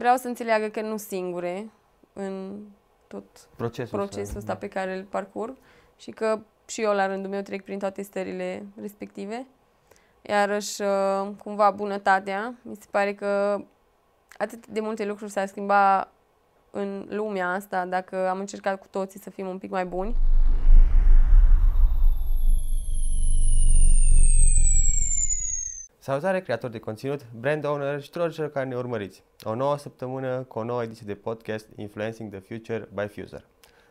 vreau să înțeleagă că nu singure în tot Procesul, procesul ăsta da. pe care îl parcurg și că și eu la rândul meu trec prin toate stările respective. Iarăși, uh, cumva, bunătatea, mi se pare că atât de multe lucruri s-ar schimba în lumea asta dacă am încercat cu toții să fim un pic mai buni. Salutare, creator de conținut, brand owner și toți celor care ne urmăriți. O nouă săptămână cu o nouă ediție de podcast Influencing the Future by Fuser.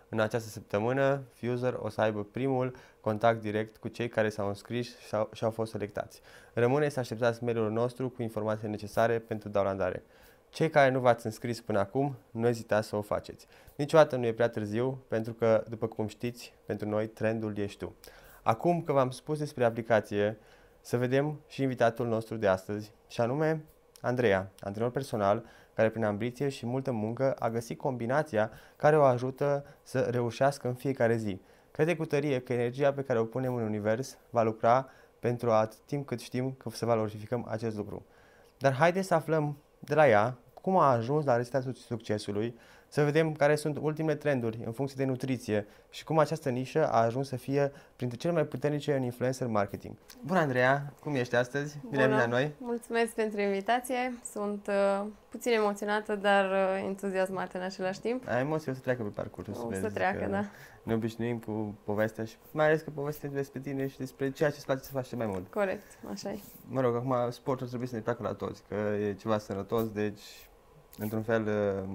În această săptămână, Fuser o să aibă primul contact direct cu cei care s-au înscris și au, și au fost selectați. Rămâne să așteptați mailul nostru cu informații necesare pentru downloadare. Cei care nu v-ați înscris până acum, nu ezitați să o faceți. Niciodată nu e prea târziu, pentru că, după cum știți, pentru noi trendul ești tu. Acum că v-am spus despre aplicație, să vedem și invitatul nostru de astăzi, și anume Andreea, antrenor personal, care prin ambiție și multă muncă a găsit combinația care o ajută să reușească în fiecare zi. Crede cu tărie că energia pe care o punem în univers va lucra pentru atât timp cât știm că să valorificăm acest lucru. Dar haideți să aflăm de la ea cum a ajuns la rețeta succesului, să vedem care sunt ultimele trenduri în funcție de nutriție și cum această nișă a ajuns să fie printre cele mai puternice în influencer marketing. Bună, Andreea! Cum ești astăzi? Bine ai venit la noi! Mulțumesc pentru invitație. Sunt uh, puțin emoționată, dar uh, entuziasmată în același timp. Ai emoții o să treacă pe parcurs. O vezi să treacă, că da. Ne obișnuim cu povestea și mai ales că povestea despre tine și despre ceea ce îți place să faci cel mai mult. Corect, așa e. Mă rog, acum sportul trebuie să ne placă la toți, că e ceva sănătos, deci, într-un fel, uh,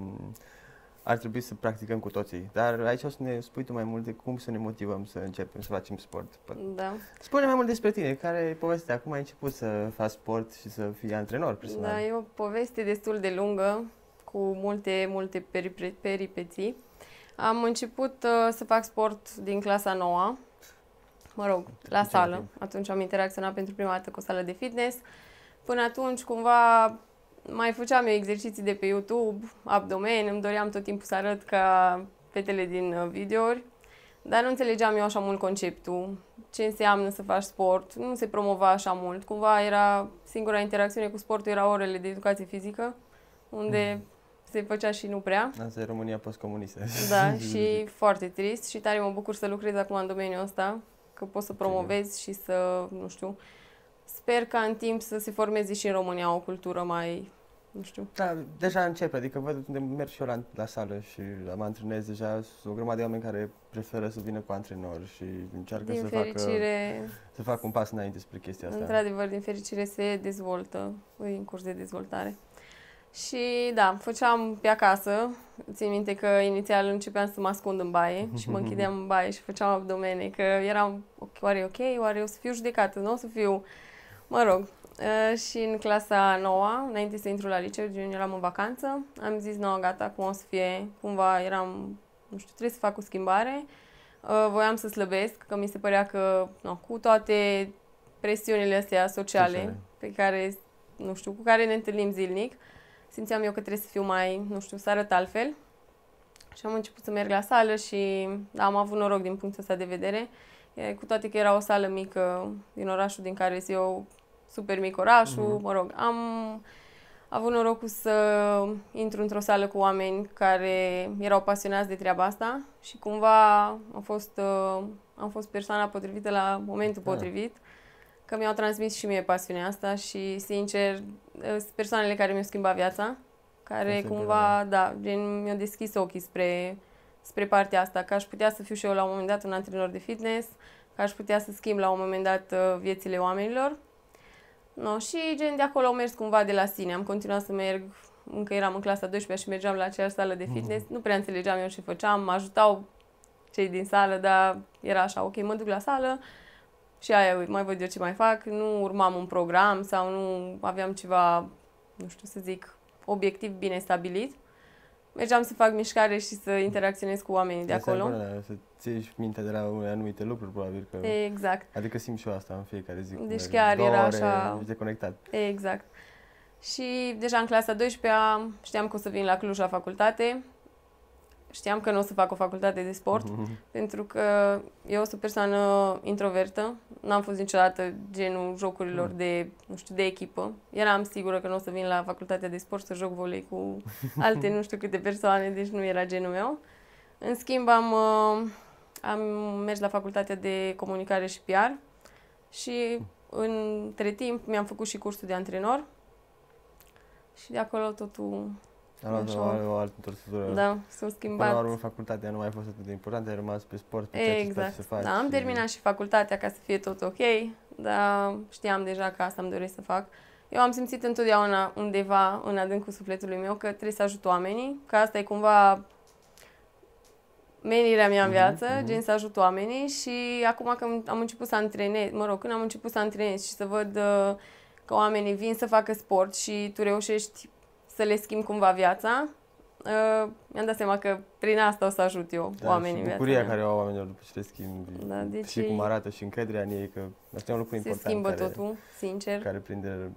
ar trebui să practicăm cu toții. Dar aici o să ne spui tu mai mult de cum să ne motivăm să începem să facem sport. Da. Spune mai mult despre tine, care e povestea? Cum ai început să faci sport și să fii antrenor personal? Da, e o poveste destul de lungă, cu multe, multe peripre- peripeții. Am început uh, să fac sport din clasa 9 mă rog, la În ce sală. timp? Atunci am interacționat pentru prima dată cu o sală de fitness. Până atunci, cumva, mai făceam eu exerciții de pe YouTube, abdomen, îmi doream tot timpul să arăt ca fetele din uh, videouri, dar nu înțelegeam eu așa mult conceptul, ce înseamnă să faci sport, nu se promova așa mult. Cumva era singura interacțiune cu sportul era orele de educație fizică, unde se făcea și nu prea. Asta e România postcomunistă. Da, și foarte trist și tare mă bucur să lucrez acum în domeniul ăsta, că pot să promovez și să, nu știu, sper ca în timp să se formeze și în România o cultură mai, nu știu. Da, deja începe, adică văd unde merg și eu la, la sală și la mă antrenez deja, sunt o grămadă de oameni care preferă să vină cu antrenori și încearcă Din să facă, fericire, să facă un pas înainte spre chestia asta. într-adevăr, din fericire se dezvoltă, e în curs de dezvoltare. Și da, făceam pe acasă, țin minte că inițial începeam să mă ascund în baie și mă închideam în baie și făceam abdomene, că eram, ok, oare e ok, oare o să fiu judecată, nu o să fiu, mă rog. Uh, și în clasa 9, înainte să intru la liceu, gen eram în vacanță, am zis, nu, gata, acum o să fie, cumva eram, nu știu, trebuie să fac o schimbare. Uh, voiam să slăbesc, că mi se părea că, nu, cu toate presiunile astea sociale Sociale. pe care, nu știu, cu care ne întâlnim zilnic, simțeam eu că trebuie să fiu mai, nu știu, să arăt altfel. Și am început să merg la sală și da, am avut noroc din punctul ăsta de vedere. E, Cu toate că era o sală mică din orașul din care sunt eu, super mic orașul, Mhm. mă rog, am avut norocul să intru într-o sală cu oameni care erau pasionați de treaba asta și cumva am fost, uh, am fost persoana potrivită la momentul Da. potrivit, că mi-au transmis și mie pasiunea asta și, sincer, uh, sunt persoanele care mi-au schimbat viața, care Foarte cumva, da, gen, mi-au deschis ochii spre, spre partea asta, că aș putea să fiu și eu la un moment dat un antrenor de fitness, că aș putea să schimb la un moment dat uh, viețile oamenilor. No, și gen de acolo au mers cumva de la sine. Am continuat să merg, încă eram în clasa 12 și mergeam la aceeași sală de fitness. Nu prea înțelegeam eu ce făceam, mă ajutau cei din sală, dar era așa, ok, mă duc la sală și aia mai văd eu ce mai fac. Nu urmam un program sau nu aveam ceva, nu știu să zic, obiectiv bine stabilit. Mergeam să fac mișcare și să interacționez cu oamenii de Asta e acolo. bună, da, să ții minte de la unele anumite lucruri, probabil că... Exact. Adică simt și eu asta în fiecare zi. cum Deci merg. chiar Două era ore, așa- ești deconectat. Exact. Și deja în clasa 12-a știam că o să vin la Cluj la facultate știam că nu o să fac o facultate de sport, Mhm. pentru că eu sunt o persoană introvertă. N-am fost niciodată genul jocurilor Mm. de, nu știu, de echipă. Eram sigură că nu o să vin la facultatea de sport să joc volei cu alte nu știu câte persoane, deci nu era genul meu. În schimb, am, uh, am mers la facultatea de comunicare și PR și între timp mi-am făcut și cursul de antrenor și de acolo totul, A luat Așa. o, o altă întorsătură. da, s-a Până la schimbat. urmă, facultatea nu mai a fost atât de importantă, ai rămas pe sport, pe ceea ce îți place Exact. să faci. Da, am și- terminat și facultatea ca să fie tot ok, dar știam deja că asta îmi doresc să fac. Eu am simțit întotdeauna undeva în adâncul sufletului meu că trebuie să ajut oamenii, că asta e cumva menirea mea în Mhm, viață, mhm. gen să ajut oamenii și acum când am început să antrenez, mă rog, când am început să antrenez și să văd uh, că oamenii vin să facă sport și tu reușești să le schimbi cumva viața, uh, mi-am dat seama că prin asta o să ajut eu da, oamenii și în viața bucuria mea. care o au oamenilor după ce le schimbi Da, deci și cum arată și încrederea în ei, că asta e un lucru se important schimbă care, totul, sincer. care prinde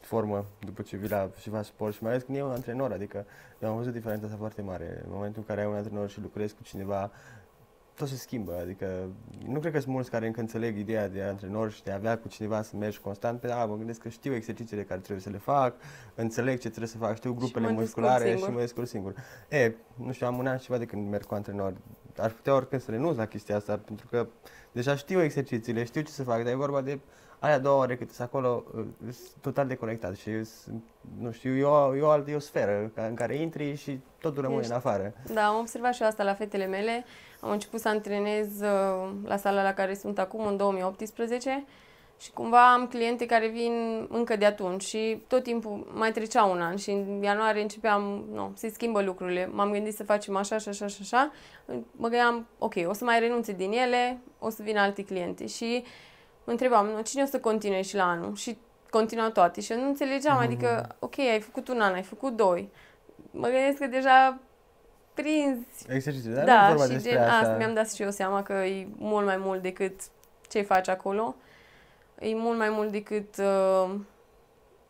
formă după ce vii la și faci sport și mai ales când e un antrenor, adică eu am văzut diferența asta foarte mare. În momentul în care ai un antrenor și lucrezi cu cineva, tot se schimbă, adică nu cred că sunt mulți care încă înțeleg ideea de antrenor și de a avea cu cineva să mergi constant, pe da, mă gândesc că știu exercițiile care trebuie să le fac, înțeleg ce trebuie să fac, știu grupele mă descurc musculare singur. și mă descurc singur. E, nu știu, am un an și ceva de când merg cu antrenor. Aș putea oricând să renunț la chestia asta, pentru că deja știu exercițiile, știu ce să fac, dar e vorba de alea două ore cât sunt acolo, uh, sunt total deconectat și sunt, nu știu, e o, e o altă e o sferă ca- în care intri și totul rămâne Ești- în afară. Da, am observat și eu asta la fetele mele. Am început să antrenez uh, la sala la care sunt acum, în 2018. Și cumva am cliente care vin încă de atunci și tot timpul mai trecea un an și în ianuarie începeam, nu, se schimbă lucrurile. M-am gândit să facem așa și așa și așa. Mă gândeam, ok, o să mai renunțe din ele, o să vină alte cliente. Și mă întrebam, nu, cine o să continue și la anul? Și continua toate și eu nu înțelegeam, adică, ok, ai făcut un an, ai făcut doi. Mă gândesc că deja prinzi Exercițiile, dar da, nu e vorba și despre gen asta. asta mi-am dat și eu seama că e mult mai mult decât ce faci acolo. E mult mai mult decât uh,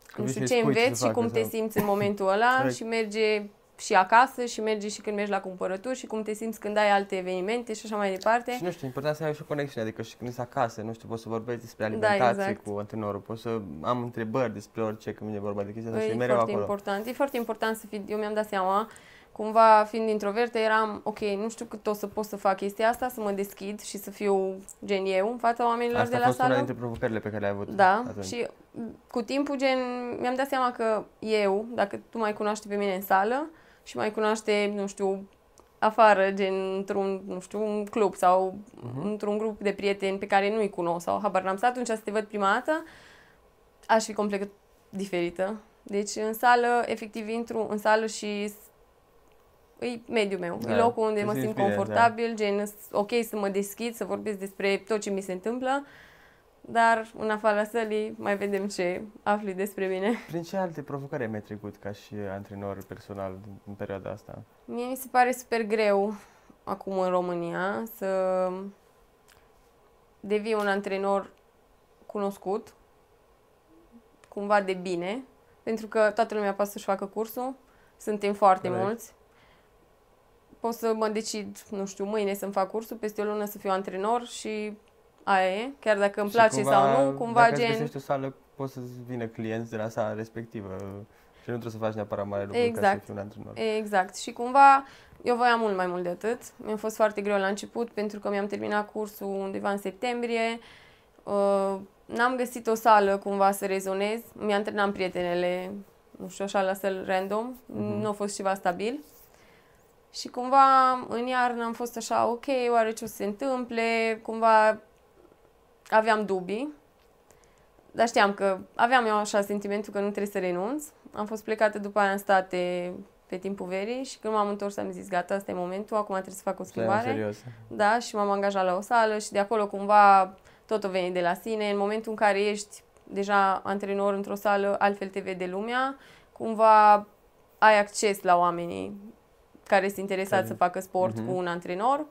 Că nu vii știu să-i ce spui ce înveți să și cum facă te sau- simți în momentul ăla Corect. și merge și acasă și merge și când mergi la cumpărături și cum te simți când ai alte evenimente și așa mai departe. Și nu știu, important să ai și o conexiune, adică și când ești acasă, nu știu, poți să vorbești despre Da, alimentație exact. cu antrenorul, poți să am întrebări despre orice când vine vorba de chestia asta și E e mereu foarte acolo. important. E foarte important să fii, eu mi-am dat seama, cumva fiind introvertă, eram, ok, nu știu cât o să pot să fac chestia asta, să mă deschid și să fiu gen eu în fața oamenilor Asta de a la fost una sală. dintre provocările pe care le-ai avut Da, atunci. și cu timpul, gen, mi-am dat seama că eu, dacă tu mai cunoaște pe mine în sală și mai cunoaște, nu știu, afară, gen într-un, nu știu, un club sau Mhm. într-un grup de prieteni pe care nu-i cunosc sau habar n-am stat, atunci să te văd prima dată, aș fi complet diferită. Deci în sală, efectiv, intru în sală și s- e mediul meu. Da, e locul unde te mă simți simt bine, confortabil, gen, s- ok să mă deschid, să vorbesc despre tot ce mi se întâmplă, dar în afara sălii mai vedem ce afli despre mine. Prin ce alte provocări ai mai trecut ca și antrenor personal în perioada asta? Mie mi se pare super greu acum în România să devii un antrenor cunoscut, cumva de bine, pentru că toată lumea poate să-și facă cursul, suntem foarte Corect. mulți. Pot să mă decid, nu știu, mâine să-mi fac cursul, peste o lună să fiu antrenor și aia e, chiar dacă îmi Și place cumva, sau nu, cumva dacă îți gen... găsești o sală, poți să vină clienți de la sala respectivă și nu trebuie să faci neapărat mare lucru ca să Exact. fii un antrenor. Exact. Și cumva eu voiam mult mai mult de atât. Mi-a fost foarte greu la început pentru că mi-am terminat cursul undeva în septembrie. Uh, n-am găsit o sală cumva să rezonez. Mi-antrenam prietenele, nu știu, așa la săl random. Mhm. Nu a fost ceva stabil. Și cumva în iarnă am fost așa, ok, oare ce o să se întâmple? Cumva aveam dubii. Dar știam că aveam eu așa sentimentul că nu trebuie să renunț. Am fost plecată după aia în state pe timpul verii și când m-am întors am zis gata, asta e momentul, acum trebuie să fac o Să iau în schimbare. serios. Da, și m-am angajat la o sală și de acolo cumva tot o venit de la sine. În momentul în care ești deja antrenor într-o sală, altfel te vede lumea, cumva ai acces la oamenii care sunt interesați Care- să facă sport Mhm. cu un antrenor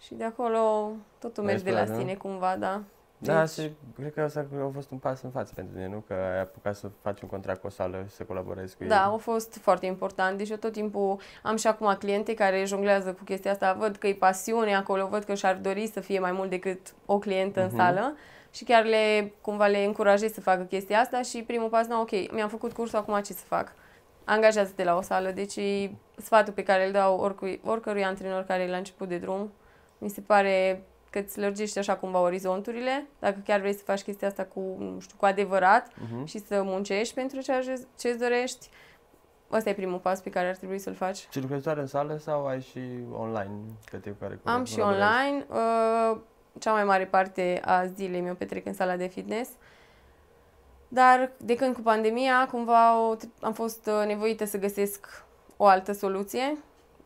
și de acolo totul merge de la explodează. sine cumva, da. Da, Deci- și cred că asta a fost un pas în față pentru tine, nu? Că ai apucat să faci un contract cu o sală și să colaborezi cu ei. Da, a fost foarte important. Deci eu tot timpul am și acum cliente care jonglează cu chestia asta. Văd că e pasiune acolo, văd că și-ar dori să fie mai mult decât o clientă Mhm. în sală și chiar le, cumva le încurajez să facă chestia asta și primul pas, na, ok, mi-am făcut cursul, acum ce să fac? Angajează-te la o sală. Deci e sfatul pe care îl dau oricui, oricărui antrenor care e la început de drum. Mi se pare că îți lărgește așa cumva orizonturile, dacă chiar vrei să faci chestia asta cu, nu știu, cu adevărat, Mhm. și să muncești pentru ceea ce ce-ți dorești. Ăsta e primul pas pe care ar trebui să-l faci. Și lucrezi doar în sală sau ai și online câte cu care Am și colaborezi? online. Uh, cea mai mare parte a zilei mi-o petrec în sala de fitness. Dar de când cu pandemia, cumva o, am fost uh, nevoită să găsesc o altă soluție.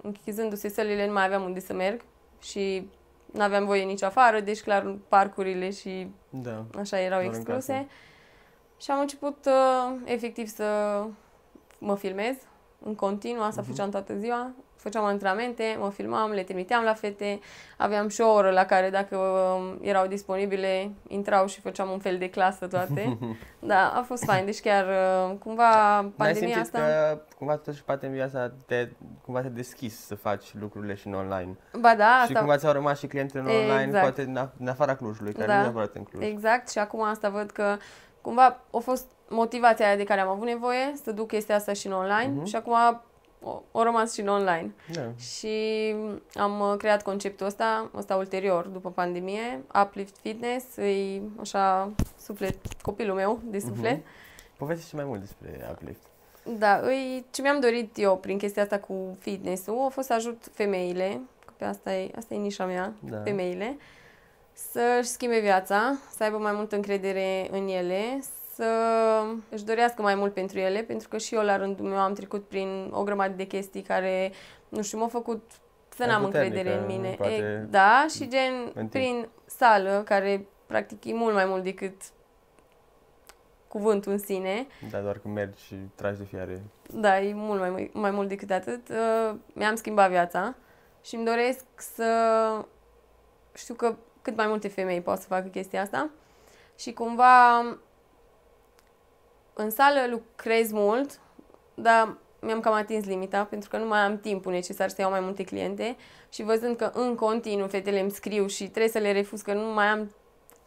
Închizându-se sălile, nu mai aveam unde să merg și nu aveam voie nici afară, deci clar parcurile și Da. așa erau Doar în excluse. casă. Și am început uh, efectiv să mă filmez în continuu, asta Mhm. făceam toată ziua. Făceam antrenamente, mă filmam, le trimiteam la fete. Aveam și o oră la care, dacă uh, erau disponibile, intrau și făceam un fel de clasă toate. da, a fost fain. Deci chiar uh, cumva N-ai pandemia simțit asta... că cumva totuși pandemia asta te, cumva te deschis să faci lucrurile și în online. Ba da, Și asta... cumva ți-au rămas și cliente în online, Exact. poate în, af- în afara Clujului, care Da. nu e neapărat în Cluj. Exact, și acum asta văd că cumva a fost motivația aia de care am avut nevoie să duc chestia asta și în online Mhm. și acum o, o rămas și în online. Da. Și am uh, creat conceptul ăsta, ăsta ulterior, după pandemie, Uplift Fitness, e așa suflet, copilul meu de suflet. Mhm. Povestește mai mult despre Uplift. Da, îi, ce mi-am dorit eu prin chestia asta cu fitness-ul a fost să ajut femeile, că pe asta e, asta e nișa mea, Da. femeile, să-și schimbe viața, să aibă mai multă încredere în ele, să își dorească mai mult pentru ele, pentru că și eu la rândul meu am trecut prin o grămadă de chestii care, nu știu, m-au făcut să Mai n-am puternică, încredere în mine. poate, E, da, și gen în timp. prin sală, care practic e mult mai mult decât cuvântul în sine. Da, doar că mergi și tragi de fiare. Da, e mult mai, mai mult decât atât. Uh, mi-am schimbat viața și îmi doresc să știu că cât mai multe femei pot să facă chestia asta și cumva în sală lucrez mult, dar mi-am cam atins limita pentru că nu mai am timpul necesar să iau mai multe cliente și văzând că în continuu fetele îmi scriu și trebuie să le refuz că nu mai am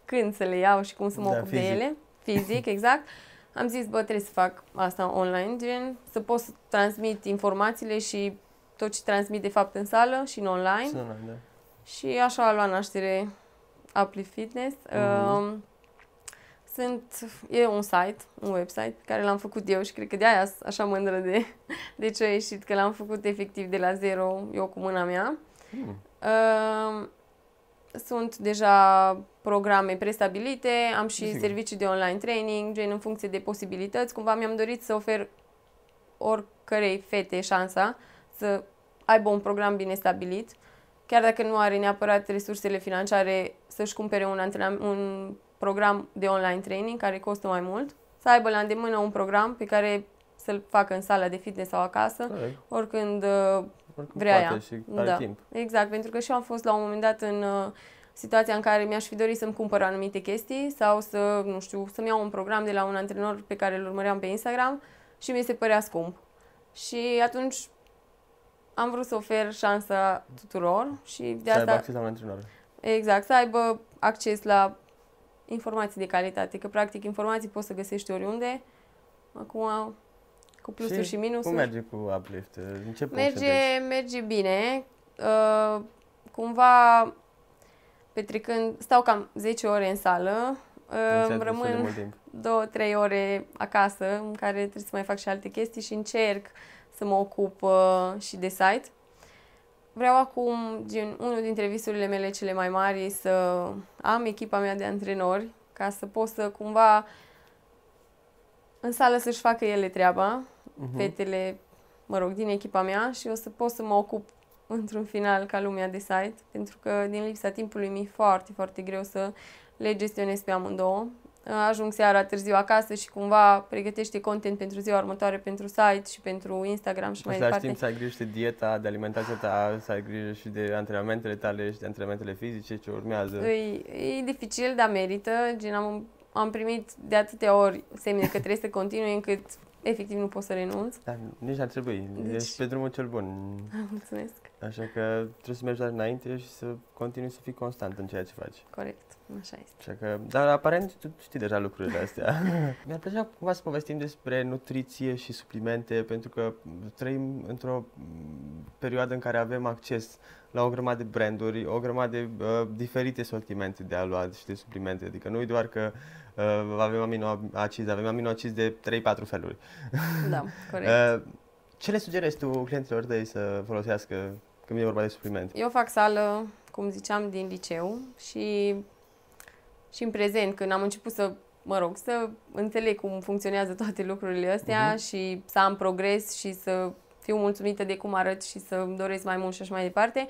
când să le iau și cum să mă Da, ocup fizic. de ele, fizic, exact, am zis, bă, trebuie să fac asta online, gen, să pot să transmit informațiile și tot ce transmit de fapt în sală și în online. Sunt online, da. Și așa a luat naștere Uplift Fitness. Mhm. Uh, sunt, e un site, un website pe care l-am făcut eu și cred că de aia sunt așa mândră de, de ce a ieșit, că l-am făcut efectiv de la zero, eu cu mâna mea. Hmm. Uh, sunt deja programe prestabilite, am și Sigur. servicii de online training, gen în funcție de posibilități. Cumva mi-am dorit să ofer oricărei fete șansa să aibă un program bine stabilit, chiar dacă nu are neapărat resursele financiare să-și cumpere un, antrenam- un program de online training care costă mai mult, să aibă la îndemână un program pe care să-l facă în sala de fitness sau acasă, Corect. oricând uh, Oricum Vrea poate ea. și are Da. timp. Exact, pentru că și eu am fost la un moment dat în uh, situația în care mi-aș fi dorit să-mi cumpăr anumite chestii sau să, nu știu, să-mi iau un program de la un antrenor pe care îl urmăream pe Instagram și mi se părea scump. Și atunci am vrut să ofer șansa tuturor și de să aibă asta, acces la un antrenor. exact, să aibă acces la informații de calitate, că practic informații poți să găsești oriunde. Acum, cu plusuri și, minusuri. Cum merge cu Uplift? În ce punct Merge, sunteți? merge bine. Uh, cumva petrecând, stau cam 10 ore în sală, uh, Înseamnă destul de rămân mult timp. 2-3 ore acasă în care trebuie să mai fac și alte chestii și încerc să mă ocup uh, și de site. Vreau acum, gen, unul dintre visurile mele cele mai mari e să am echipa mea de antrenori ca să pot să cumva în sală să-și facă ele treaba, Mhm. fetele, mă rog, din echipa mea și o să pot să mă ocup într-un final ca lumea de site, pentru că din lipsa timpului mi-e foarte, foarte greu să le gestionez pe amândouă. Ajung seara târziu acasă și cumva pregătește content pentru ziua următoare, pentru site și pentru Instagram și mai În același departe. timp să ai grijă și de dieta, de alimentația ta, să ai grijă și de antrenamentele tale și de antrenamentele fizice ce urmează. E, e dificil, dar merită. Gen, am, am primit de atâtea ori semne că trebuie să continui încât efectiv nu pot să renunț. Dar nici ar trebui, Deci- ești pe drumul cel bun. Mulțumesc. Așa că trebuie să mergi doar înainte și să continui să fii constant în ceea ce faci. Corect. Așa este. Așa că, dar aparent tu știi deja lucrurile astea. Mi-ar plăcea cumva să povestim despre nutriție și suplimente, pentru că trăim într-o m, perioadă în care avem acces la o grămadă de branduri, o grămadă de uh, diferite sortimente de aluat și de suplimente. Adică nu e doar că uh, avem aminoacizi, avem aminoacizi de 3-4 feluri. Da, corect. Uh, ce le sugerezi tu clienților tăi să folosească când vine vorba de suplimente? Eu fac sală, cum ziceam, din liceu și, și în prezent, când am început să, mă rog, să înțeleg cum funcționează toate lucrurile astea Mhm. și să am progres și să fiu mulțumită de cum arăt și să îmi doresc mai mult și așa mai departe,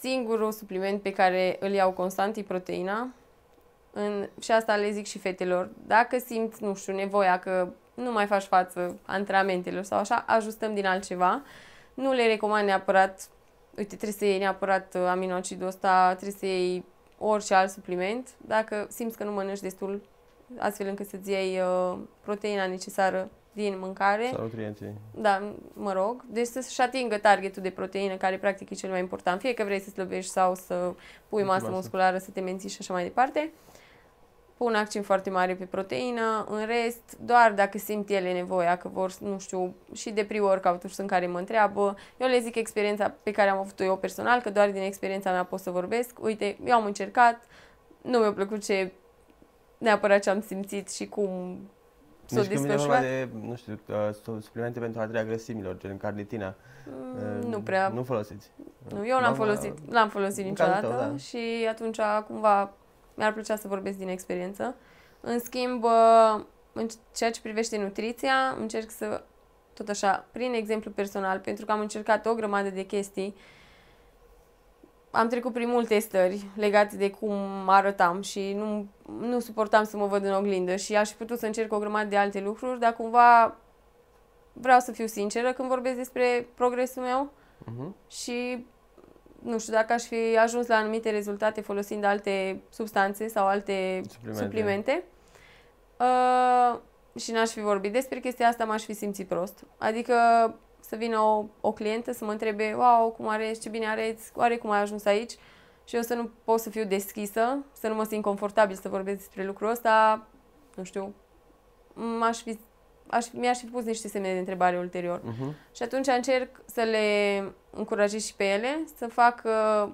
singurul supliment pe care îl iau constant e proteina. În, și asta le zic și fetelor. Dacă simt, nu știu, nevoia că nu mai faci față antrenamentelor sau așa, ajustăm din altceva. Nu le recomand neapărat uite, trebuie să iei neapărat uh, aminoacidul ăsta, trebuie să iei orice alt supliment, dacă simți că nu mănânci destul, astfel încât să-ți iei uh, proteina necesară din mâncare. Sau nutrienții? Da, mă rog. Deci să-și atingă targetul de proteină, care practic e cel mai important. Fie că vrei să slăbești sau să pui masă Masă. musculară, să te menții și așa mai departe. Pun accent foarte mare pe proteină. În rest, doar dacă simt ele nevoia, că vor, nu știu, și de pre-workout-uri sunt care mă întreabă. Eu le zic experiența pe care am avut-o eu personal, că doar din experiența mea pot să vorbesc. Uite, eu am încercat, nu mi-a plăcut ce neapărat ce am simțit și cum s-o Deci când vine vorba desfășurat. de, nu știu, uh, su- suplimente pentru atragerea grăsimilor, gen carnitina, Mm, uh, Nu prea. Nu folosiți. Nu, eu n-am Mama- folosit, n-am folosit în cazul niciodată tău, da. și atunci cumva mi-ar plăcea să vorbesc din experiență. În schimb, uh, în ceea ce privește nutriția, încerc să, tot așa, prin exemplu personal, pentru că am încercat o grămadă de chestii, am trecut prin multe stări legate de cum arătam și nu, nu suportam să mă văd în oglindă și aș fi putut să încerc o grămadă de alte lucruri, dar cumva vreau să fiu sinceră când vorbesc despre progresul meu Mhm. și nu știu, dacă aș fi ajuns la anumite rezultate folosind alte substanțe sau alte Suplimente. suplimente uh, și n-aș fi vorbit despre chestia asta, m-aș fi simțit prost. Adică să vină o, o clientă să mă întrebe, wow, cum arăți, ce bine arăți, oare cum ai ajuns aici? Și eu să nu pot să fiu deschisă, să nu mă simt confortabil să vorbesc despre lucrul ăsta, nu știu, m-aș fi, aș, mi-aș fi pus niște semne de întrebare ulterior. Mhm. Și atunci încerc să le încurajez și pe ele să fac uh,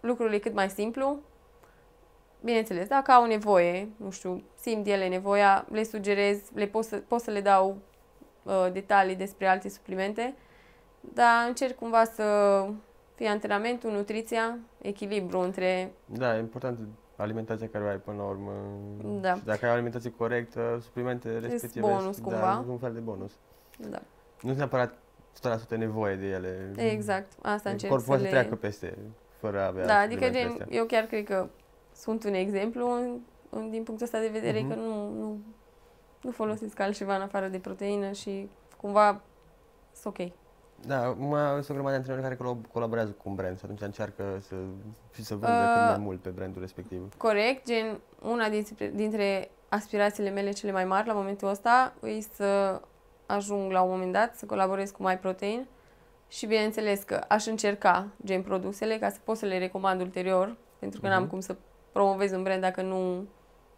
lucrurile cât mai simplu. Bineînțeles, dacă au nevoie, nu știu, simt ele nevoia, le sugerez, le pot să, pot să le dau uh, detalii despre alte suplimente, dar încerc cumva să fie antrenamentul, nutriția, echilibru între... Da, e important alimentația care o ai până la urmă. Da. Și dacă ai o alimentație corectă, suplimente respective bonus, sunt, cumva. Da, un fel de bonus. Da, Nu sunt neapărat 100% nevoie de ele. exact, asta încerc Corpul să poate le... să treacă peste, fără a avea Da, adică suplimentele gen, astea. eu chiar cred că sunt un exemplu în, în, din punctul ăsta de vedere Mhm. că nu, nu, nu folosesc altceva în afară de proteină și cumva sunt ok. Da, mai sunt o grămadă de antrenori care colab- colaborează cu un brand și atunci încearcă să, și să vândă Uh, cât mai mult pe brandul respectiv. Corect, gen, una dintre, dintre aspirațiile mele cele mai mari la momentul ăsta e să ajung la un moment dat să colaborez cu MyProtein și bineînțeles că aș încerca gen produsele ca să pot să le recomand ulterior, pentru că n-am Mhm. cum să promovez un brand dacă nu,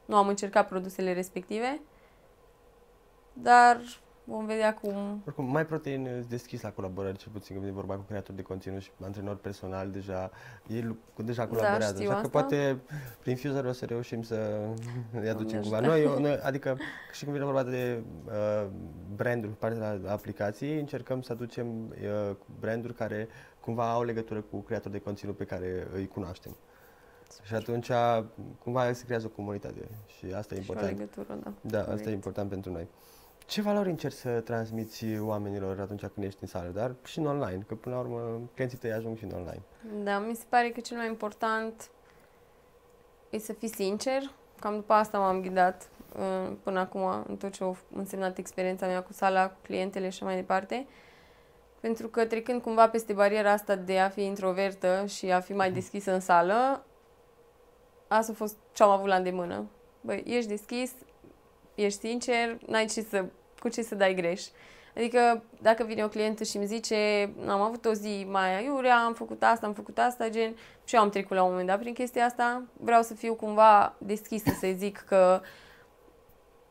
nu am încercat produsele respective. Dar vom vedea cum... Oricum, mai protein îți deschis la colaborări, cel puțin când vine vorba cu creatori de conținut și antrenori personali, deja, ei lu- deja colaborează. știu Așa că asta. poate prin Fuser o să reușim să îi aducem Doamne cumva. ajută. Noi, eu- noi, adică și când vine vorba de uh, branduri pe partea de aplicații, încercăm să aducem uh, branduri care cumva au legătură cu creatori de conținut pe care îi cunoaștem. Și atunci, cumva, se creează o comunitate și asta e Și o important. legătură, da. Da, asta Corect. e important pentru noi. Ce valori încerci să transmiți oamenilor atunci când ești în sală, dar și în online? Că până la urmă clienții tăi ajung și în online. Da, mi se pare că cel mai important e să fii sincer cam după asta m-am ghidat uh, până acum în tot ce a însemnat experiența mea cu sala, cu clientele și așa mai departe. Pentru că trecând cumva peste bariera asta de a fi introvertă și a fi mai deschisă în sală, asta a fost ce am avut la îndemână. Băi, ești deschis, ești sincer, n-ai ce să, cu ce să dai greș. Adică dacă vine o clientă și îmi zice am avut o zi mai aiurea, am făcut asta, am făcut asta, gen, și eu am trecut la un moment dat prin chestia asta, vreau să fiu cumva deschisă să zic că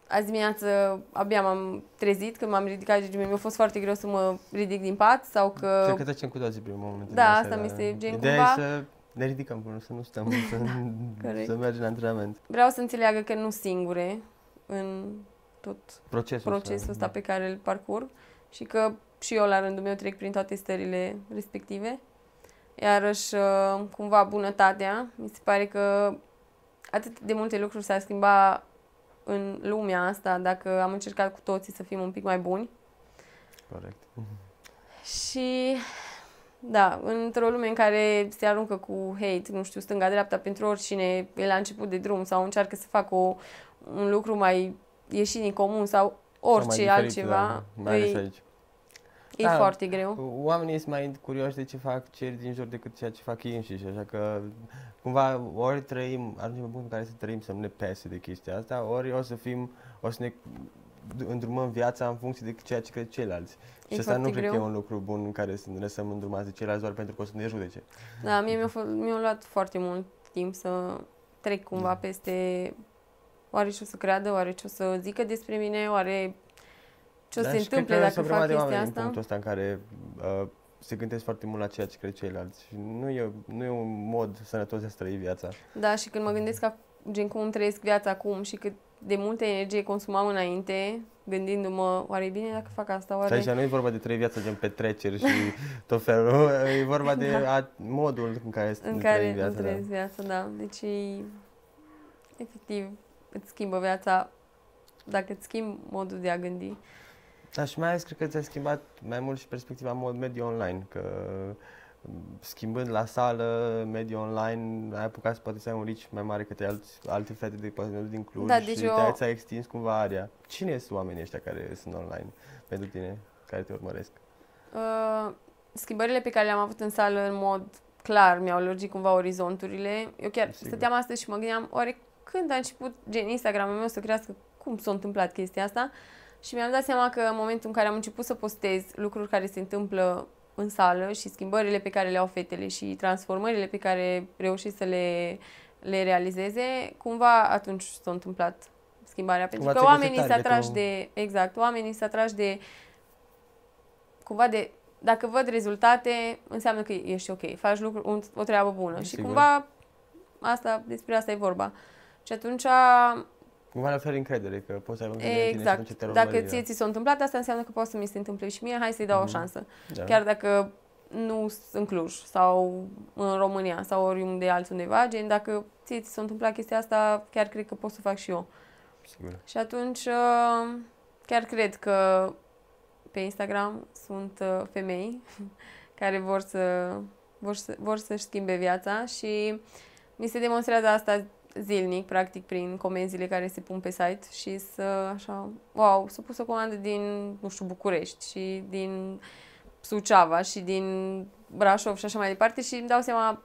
azi dimineață abia m-am trezit, când m-am ridicat și mi-a fost foarte greu să mă ridic din pat sau că... Cred că trecem cu toții primul moment. Da, asta mi este gen Ideea cumva... e să ne ridicăm până să nu stăm, să, să mergem la antrenament. Vreau să înțeleagă că nu singure în tot Procesul, procesul ăsta da. pe care îl parcurg și că și eu la rândul meu trec prin toate stările respective. Iarăși, uh, cumva, bunătatea, mi se pare că atât de multe lucruri s-ar schimba în lumea asta dacă am încercat cu toții să fim un pic mai buni. Corect. Și da, într-o lume în care se aruncă cu hate, nu știu, stânga-dreapta pentru oricine e la început de drum sau încearcă să facă o, un lucru mai ieșit din comun sau orice Sau mai diferit, altceva, Da, mai ales e, aici. e Da. foarte greu. Oamenii sunt mai curioși de ce fac cei din jur decât ceea ce fac ei înșiși, așa că cumva ori trăim, ajungem în punctul în care să trăim să nu ne pese de chestia asta, ori o să fim, o să ne îndrumăm viața în funcție de ceea ce cred ceilalți. E și asta nu foarte cred că e greu. un lucru bun în care să ne lăsăm îndrumați de ceilalți doar pentru că o să ne judece. Da, mie mi-a, fost, mi-a luat foarte mult timp să trec cumva Da. peste oare ce o să creadă, oare ce o să zică despre mine, oare ce o să Da, se și cred întâmple că dacă sunt o fac grămadă de chestia oameni asta. în punctul ăsta în care uh, se gândesc foarte mult la ceea ce cred ceilalți. Și nu e, nu e un mod sănătos de a trăi viața. Da, și când mă gândesc ca, gen cum îmi trăiesc viața acum și cât de multă energie consumam înainte, gândindu-mă, oare e bine dacă fac asta, Și oare... aici nu e vorba de trăi viața gen petreceri și tot felul, e vorba de a, modul în care în ne care trăim îmi viața. da. trăiesc viața, da. Deci, e- efectiv, îți schimbă viața dacă îți schimbi modul de a gândi. Da, și mai ales cred că ți-a schimbat mai mult și perspectiva în mod mediu online, că m, schimbând la sală, mediu online, ai apucat să poate să ai un reach mai mare către alți, alte fete de poate din Cluj Da, și deci te eu- ți-a extins cumva area. Cine sunt oamenii ăștia care sunt online pentru tine, care te urmăresc? Uh, schimbările pe care le-am avut în sală în mod clar mi-au lărgit cumva orizonturile. Eu chiar Sigur. stăteam astăzi și mă gândeam, oare când a început gen Instagramul meu să crească, cum s-a întâmplat chestia asta? Și mi-am dat seama că în momentul în care am început să postez lucruri care se întâmplă în sală și schimbările pe care le au fetele și transformările pe care reușesc să le, le realizeze, cumva atunci s-a întâmplat schimbarea. Pentru Cumva că ți-ai oamenii găsit se atrași targetul. de, exact, oamenii se atrași de cumva de dacă văd rezultate, înseamnă că ești ok, faci lucru, un, o treabă bună. Și Sigur. cumva asta, despre asta e vorba. Și atunci, Cumva le oferi încredere că poți să ai încredere în tine și atunci exact, te dacă urmări, ție ți s-a întâmplat, asta înseamnă că poate să mi se întâmple și mie, hai să-i dau Mhm. o șansă. da. Chiar dacă nu sunt în Cluj sau în România sau oriunde altundeva, gen dacă ție ți s-a întâmplat chestia asta, chiar cred că pot să fac și eu. Sigur. Și atunci uh, chiar cred că pe Instagram sunt uh, femei care vor să vor, să, vor să-și schimbe viața și mi se demonstrează asta zilnic, practic, prin comenzile care se pun pe site și să, așa, wow, s-a pus o comandă din, nu știu, București și din Suceava și din Brașov și așa mai departe și îmi dau seama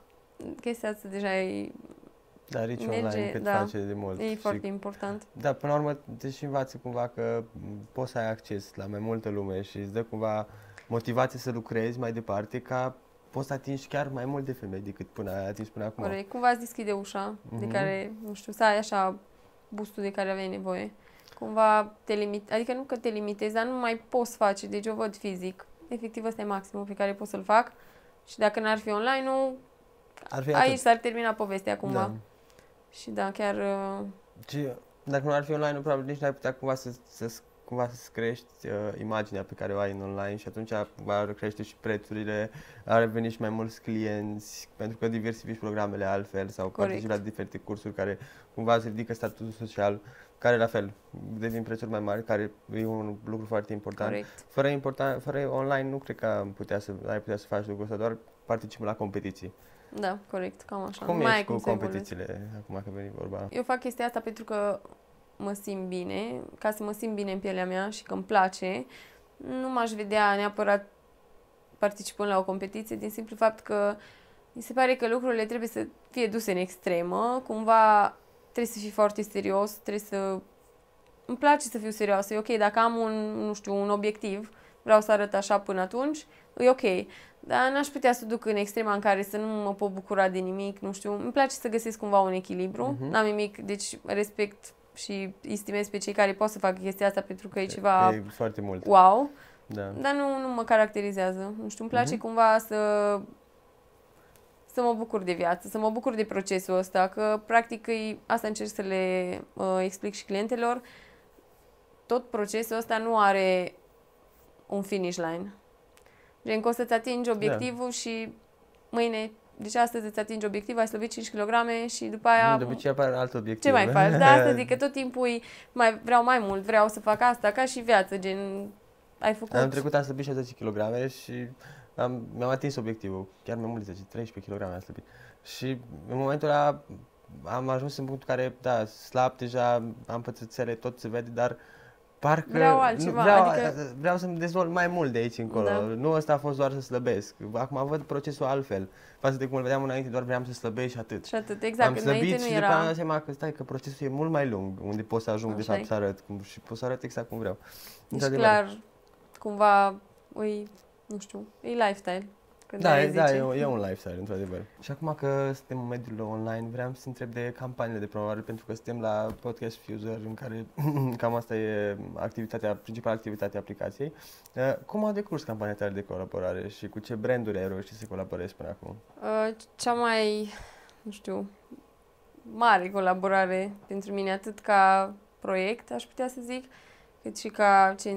chestia asta deja e, Da, rici Merge, online cât da. face de mult. e Și foarte important. Da, până la urmă te și învață cumva că m, poți să ai acces la mai multă lume și îți dă cumva motivație să lucrezi mai departe ca poți să atingi chiar mai mult de femei decât până ai atins până acum. Corect. Cumva îți deschide ușa de Mhm. care, nu știu, să ai așa bustul de care aveai nevoie. Cumva te limit, adică nu că te limitezi, dar nu mai poți face, deci eu văd fizic. Efectiv, ăsta e maximul pe care pot să-l fac. Și dacă n-ar fi online, nu, Ar fi aici atât. s-ar termina povestea cumva. Da. Și da, chiar uh, Și dacă nu ar fi online, probabil nici n-ai putea cumva să, să, cumva să crești uh, imaginea pe care o ai în online și atunci va crește și prețurile, ar veni și mai mulți clienți, pentru că diversifici programele altfel sau Corect. participi la diferite cursuri care cumva îți ridică statutul social, care la fel devin prețuri mai mari, care e un lucru foarte important. corect. Fără, important, fără online nu cred că am putea să, ai putea să faci lucrul ăsta, doar participă la competiții. Da, corect, cam așa. Cum nu mai ai ești cu cum să evoluezi. competițiile, acum că veni vorba? Eu fac chestia asta pentru că mă simt bine, ca să mă simt bine în pielea mea și că îmi place. Nu m-aș vedea neapărat participând la o competiție din simplu fapt că mi se pare că lucrurile trebuie să fie duse în extremă, cumva trebuie să fii foarte serios, trebuie să... Îmi place să fiu serioasă, e ok, dacă am un, nu știu, un obiectiv, vreau să arăt așa până atunci, e ok. Dar n-aș putea să duc în extrema în care să nu mă pot bucura de nimic, nu știu. Îmi place să găsesc cumva un echilibru, Mhm. n-am nimic, deci respect și estimez pe cei care pot să facă chestia asta pentru că e ceva E foarte mult. wow, Da. dar nu, nu mă caracterizează. Nu știu, îmi place Mhm. cumva să să mă bucur de viață, să mă bucur de procesul ăsta, că practic e, asta încerc să le uh, explic și clientelor. Tot procesul ăsta nu are un finish line. Gen că o să-ți atingi obiectivul și mâine, deci astăzi îți atingi obiectivul, ai slăbit 5 kg și după aia... Nu, de obicei apare alt obiectiv. Ce mai faci? Da, asta zic că tot timpul e, mai, vreau mai mult, vreau să fac asta, ca și viață, gen ai făcut... Am trecut am slăbit 60 kg și am, mi-am atins obiectivul, chiar mai mult de 10, 13 kg am slăbit. Și în momentul ăla am ajuns în punctul în care, da, slab deja, am pățățele, tot se vede, dar parcă Vreau nu, altceva, vreau, adică- vreau să-mi dezvolt mai mult de aici încolo. Da. Nu ăsta a fost doar să slăbesc. Acum văd procesul altfel. Față de cum îl vedeam înainte, doar vreau să slăbesc și atât. Și atât, exact, am că slăbit înainte și nu după aia am era... dat seama că stai că procesul e mult mai lung, unde pot să ajung de Așa fapt e. să arăt cum, și pot să arăt exact cum vreau. Deci Într-adevăr. clar, cumva, îi, nu știu, e lifestyle. Când Da, ai e, da zice. e, un- e un lifestyle, într-adevăr. Și acum că suntem în mediul online, vreau să întreb de campaniile de promovare, pentru că suntem la Podcast Fuser, în care cam asta e activitatea, principala activitate a aplicației. Uh, Cum a decurs campania tale de colaborare și cu ce branduri ai reușit să colaborezi până acum? Uh, cea mai, nu știu, mare colaborare pentru mine, atât ca proiect, aș putea să zic, cât și ca ce,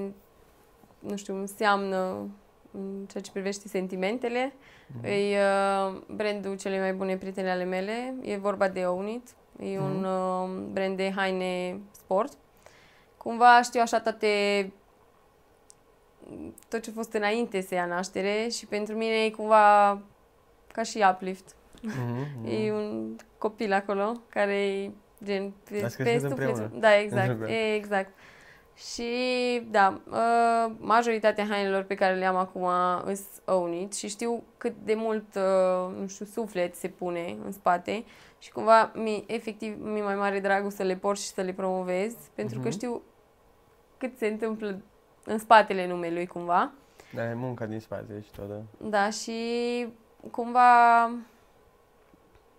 nu știu, înseamnă în ceea ce privește sentimentele. Mhm. E uh, brandul cele mai bune prietene ale mele. E vorba de Ownit. E un uh, brand de haine sport. Cumva știu așa toate tot ce a fost înainte să ia naștere și pentru mine e cumva ca și uplift. Mhm, E mhm. un copil acolo care e gen pe, Ați pe crescut suflet. împreună. Da, exact, Super. e, exact. Și da, uh, majoritatea hainelor pe care le am acum îs own it și știu cât de mult, uh, nu știu, suflet se pune în spate și cumva mi efectiv mi mai mare dragul să le port și să le promovez pentru că Mhm. știu cât se întâmplă în spatele numelui cumva. Da, e munca din spate și tot, da. Da, și cumva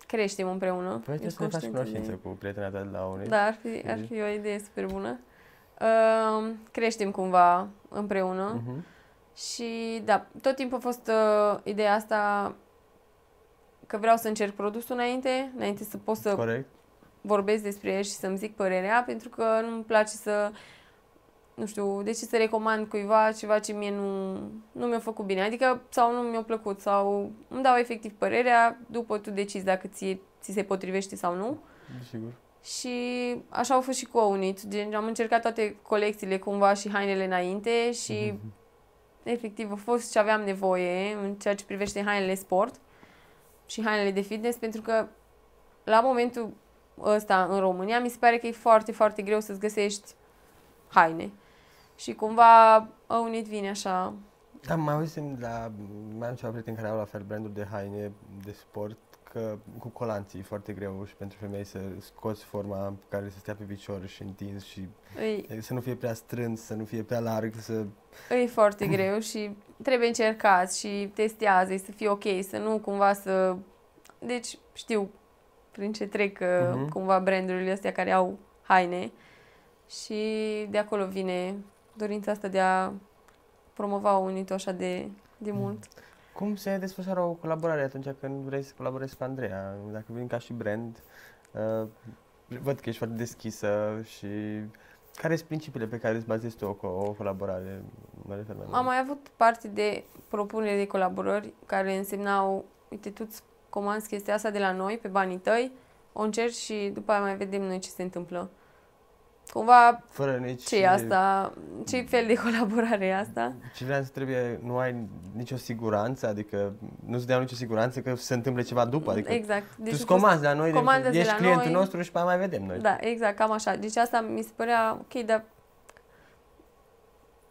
creștem împreună. Păi trebuie Ești să ne faci conștientă cunoștință de- cu prietena ta de la unii. Da, ar fi, ar fi o idee super bună. Uh, creștem cumva împreună Mhm. și da, tot timpul a fost uh, ideea asta că vreau să încerc produsul înainte, înainte să pot să Corect? vorbesc despre el și să-mi zic părerea, pentru că nu-mi place să, nu știu, de ce să recomand cuiva ceva ce mie nu, nu mi-a făcut bine, adică sau nu mi-a plăcut sau îmi dau efectiv părerea, după tu decizi dacă ție, ți se potrivește sau nu. Sigur. Și așa au fost și cu Ownit, gen am încercat toate colecțiile cumva și hainele înainte și Mhm. efectiv a fost ce aveam nevoie în ceea ce privește hainele sport și hainele de fitness, pentru că la momentul ăsta în România mi se pare că e foarte, foarte greu să-ți găsești haine. Și cumva Ownit vine așa. Da, mai auzim la, mai am ceva prieteni care au la fel branduri de haine de sport, că cu colanții e foarte greu și pentru femei să scoți forma care să stea pe picior și întins și E, să nu fie prea strâns, să nu fie prea larg, să... e foarte greu și trebuie încercat și testează să fie ok, să nu cumva să... Deci știu prin ce trec uh, Mhm. cumva brandurile astea care au haine și de acolo vine dorința asta de a promova unit așa de, de mult. Cum se desfășoară o colaborare atunci când vrei să colaborezi cu Andreea? Dacă vin ca și brand, uh, văd că ești foarte deschisă și care sunt principiile pe care îți bazezi tu o, co- o colaborare? Mă refer mai mult. Am mai avut parte de propuneri de colaborări care însemnau, uite, tu îți comanzi chestia asta de la noi pe banii tăi, o încerci și după aia mai vedem noi ce se întâmplă. Cumva Fără nici... ce e asta, ce fel de colaborare e asta? Freelance trebuie, nu ai nicio siguranță, adică nu-ți dea nicio siguranță că se întâmplă ceva după, adică exact. tu Deci îți a fost- comanzi la noi, comandă deci de ești la clientul noi. nostru și pe aia mai vedem noi. Da, exact, cam așa. Deci asta mi se părea ok, dar